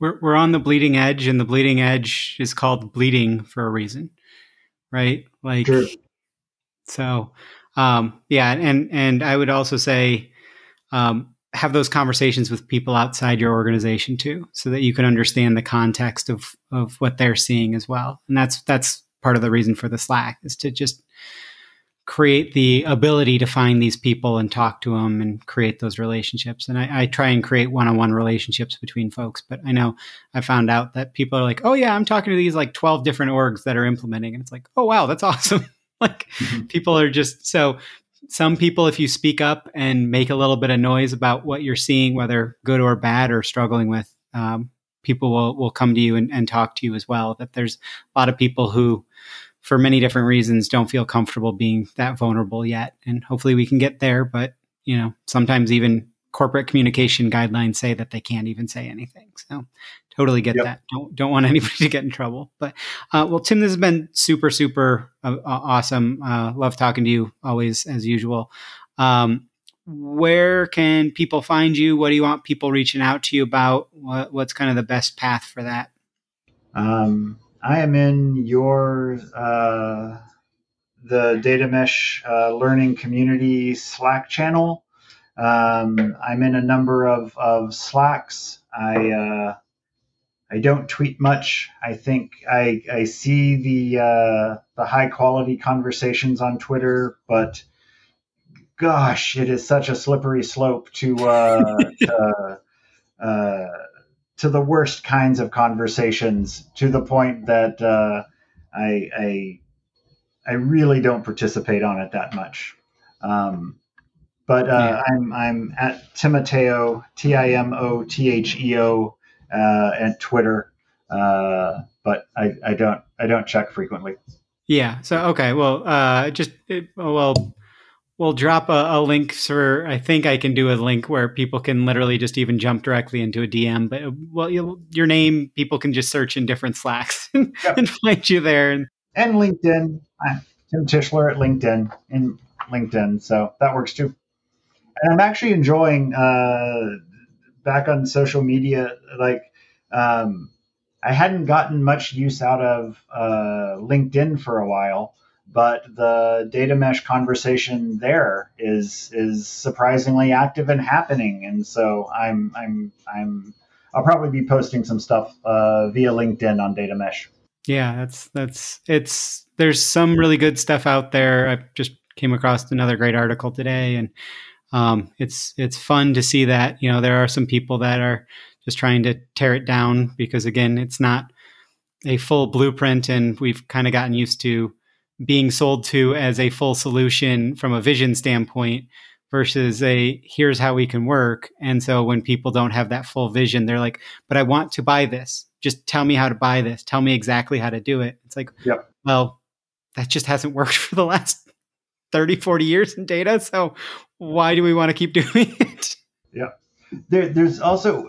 We're we're on the bleeding edge, and the bleeding edge is called bleeding for a reason, right? Like sure. so. Um, yeah, and and I would also say um, have those conversations with people outside your organization too, so that you can understand the context of of what they're seeing as well. And that's that's part of the reason for the Slack is to just create the ability to find these people and talk to them and create those relationships. And I, I try and create one-on-one relationships between folks. But I know I found out that people are like, "Oh yeah, I'm talking to these like 12 different orgs that are implementing," and it's like, "Oh wow, that's awesome!" like mm-hmm. people are just so. Some people, if you speak up and make a little bit of noise about what you're seeing, whether good or bad or struggling with, um, people will will come to you and, and talk to you as well. That there's a lot of people who for many different reasons don't feel comfortable being that vulnerable yet. And hopefully we can get there but you know sometimes even corporate communication guidelines say that they can't even say anything. So totally get yep. that. Don't don't want anybody to get in trouble. But uh, well tim this has been super super uh, awesome. Uh, love talking to you always as usual. Um, where can people find you? What do you want people reaching out to you about? What, what's kind of the best path for that? Um, I am in your uh, the data mesh uh, learning community Slack channel. Um, I'm in a number of, of Slacks. I uh, I don't tweet much. I think I, I see the uh, the high quality conversations on Twitter, but gosh, it is such a slippery slope to, uh, to uh, to the worst kinds of conversations to the point that uh, I, I, I really don't participate on it that much. Um, But uh, yeah. I'm I'm at Timotheo T I M O T H E O uh, at Twitter, uh, but I, I don't I don't check frequently. Yeah. So okay. Well, uh, just it, well, we'll drop a, a, link for. I think I can do a link where people can literally just even jump directly into a DM. But well, your name, people can just search in different Slacks and, yep. and find you there. And, and LinkedIn, Tim Tischler at LinkedIn in LinkedIn. So that works too. And I'm actually enjoying uh, back on social media, like. Um, I hadn't gotten much use out of uh, LinkedIn for a while, but the data mesh conversation there is is surprisingly active and happening. And so I'm I'm I'm I'll probably be posting some stuff uh, via LinkedIn on data mesh. Yeah, that's that's it's there's some really good stuff out there. I just came across another great article today, and um, it's it's fun to see that you know there are some people that are just trying to tear it down because again, it's not a full blueprint, and we've kind of gotten used to being sold to as a full solution from a vision standpoint versus a here's how we can work. And so when people don't have that full vision, they're like, but I want to buy this. Just tell me how to buy this. Tell me exactly how to do it. It's like, yep. well, that just hasn't worked for the last 30, 40 years in data. So why do we want to keep doing it? Yeah. There, there's also,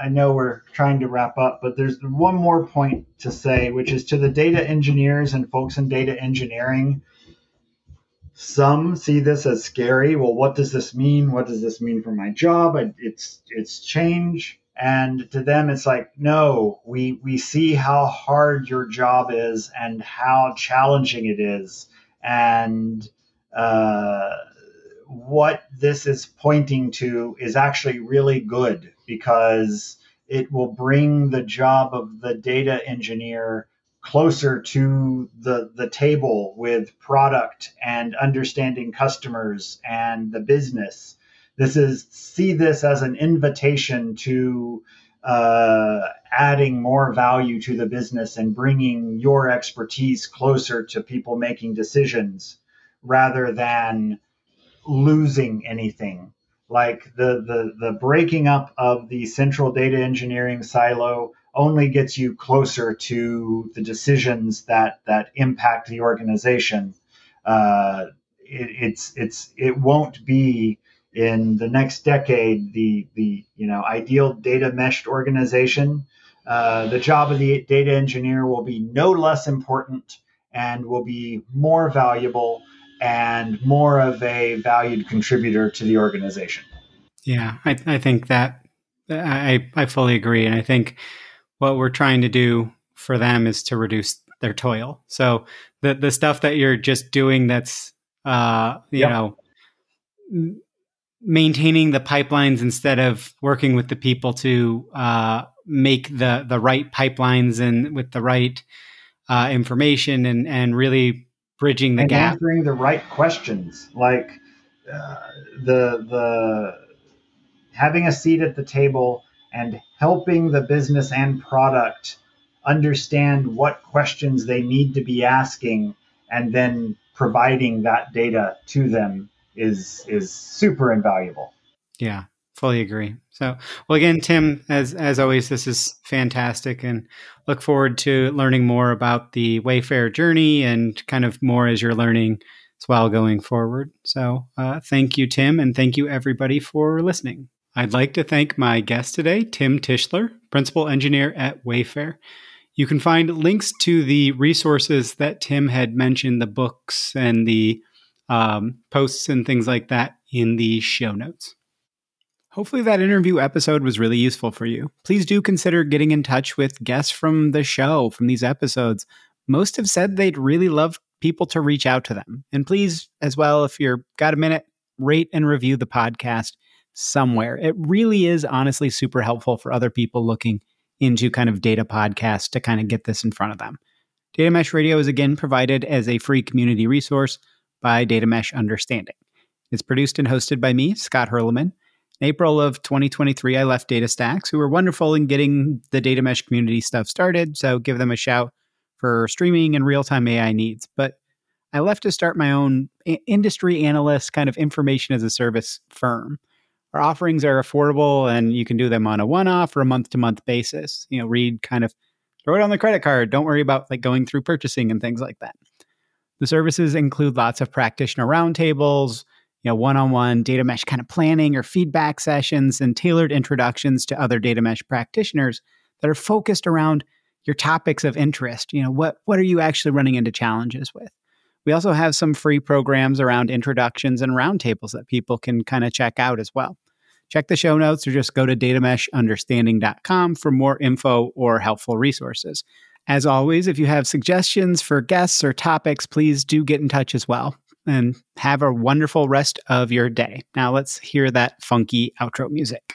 I know we're trying to wrap up, but there's one more point to say, which is to the data engineers and folks in data engineering. Some see this as scary. Well, what does this mean? What does this mean for my job? It's it's change. And to them, it's like, no, we we see how hard your job is and how challenging it is, and uh, what this is pointing to is actually really good because it will bring the job of the data engineer closer to the the table with product and understanding customers and the business. This is see this as an invitation to uh, adding more value to the business and bringing your expertise closer to people making decisions rather than losing anything. Like the, the, the breaking up of the central data engineering silo only gets you closer to the decisions that, that impact the organization. Uh, it, it's, it's, it won't be in the next decade the, the you know, ideal data meshed organization. Uh, the job of the data engineer will be no less important and will be more valuable and more of a valued contributor to the organization. Yeah, I, I think that I, I fully agree. And I think what we're trying to do for them is to reduce their toil. So the, the stuff that you're just doing that's, uh, you yep. know, maintaining the pipelines instead of working with the people to uh, make the, the right pipelines and with the right uh, information and, and really bridging the and gap, answering the right questions, like uh, the the having a seat at the table and helping the business and product understand what questions they need to be asking, and then providing that data to them is is super invaluable. Yeah, fully agree. So, well, again, Tim, as as always, this is fantastic, and look forward to learning more about the Wayfair journey and kind of more as you're learning as well going forward. So, uh, thank you, Tim, and thank you everybody for listening. I'd like to thank my guest today, Tim Tischler, principal engineer at Wayfair. You can find links to the resources that Tim had mentioned, the books and the um, posts and things like that, in the show notes. Hopefully, that interview episode was really useful for you. Please do consider getting in touch with guests from the show, from these episodes. Most have said they'd really love people to reach out to them. And please, as well, if you're got a minute, rate and review the podcast somewhere. It really is honestly super helpful for other people looking into kind of data podcasts to kind of get this in front of them. Data Mesh Radio is again provided as a free community resource by Data Mesh Understanding. It's produced and hosted by me, Scott Hirleman. In April of 2023, I left DataStax, who were wonderful in getting the data mesh community stuff started. So give them a shout for streaming and real time AI needs. But I left to start my own industry analyst kind of information as a service firm. Our offerings are affordable and you can do them on a one off or a month to month basis. You know, read kind of throw it on the credit card. Don't worry about like going through purchasing and things like that. The services include lots of practitioner roundtables, you know, one-on-one data mesh kind of planning or feedback sessions and tailored introductions to other data mesh practitioners that are focused around your topics of interest. You know, what what are you actually running into challenges with? We also have some free programs around introductions and roundtables that people can kind of check out as well. Check the show notes or just go to datameshunderstanding.com for more info or helpful resources. As always, if you have suggestions for guests or topics, please do get in touch as well. And have a wonderful rest of your day. Now let's hear that funky outro music.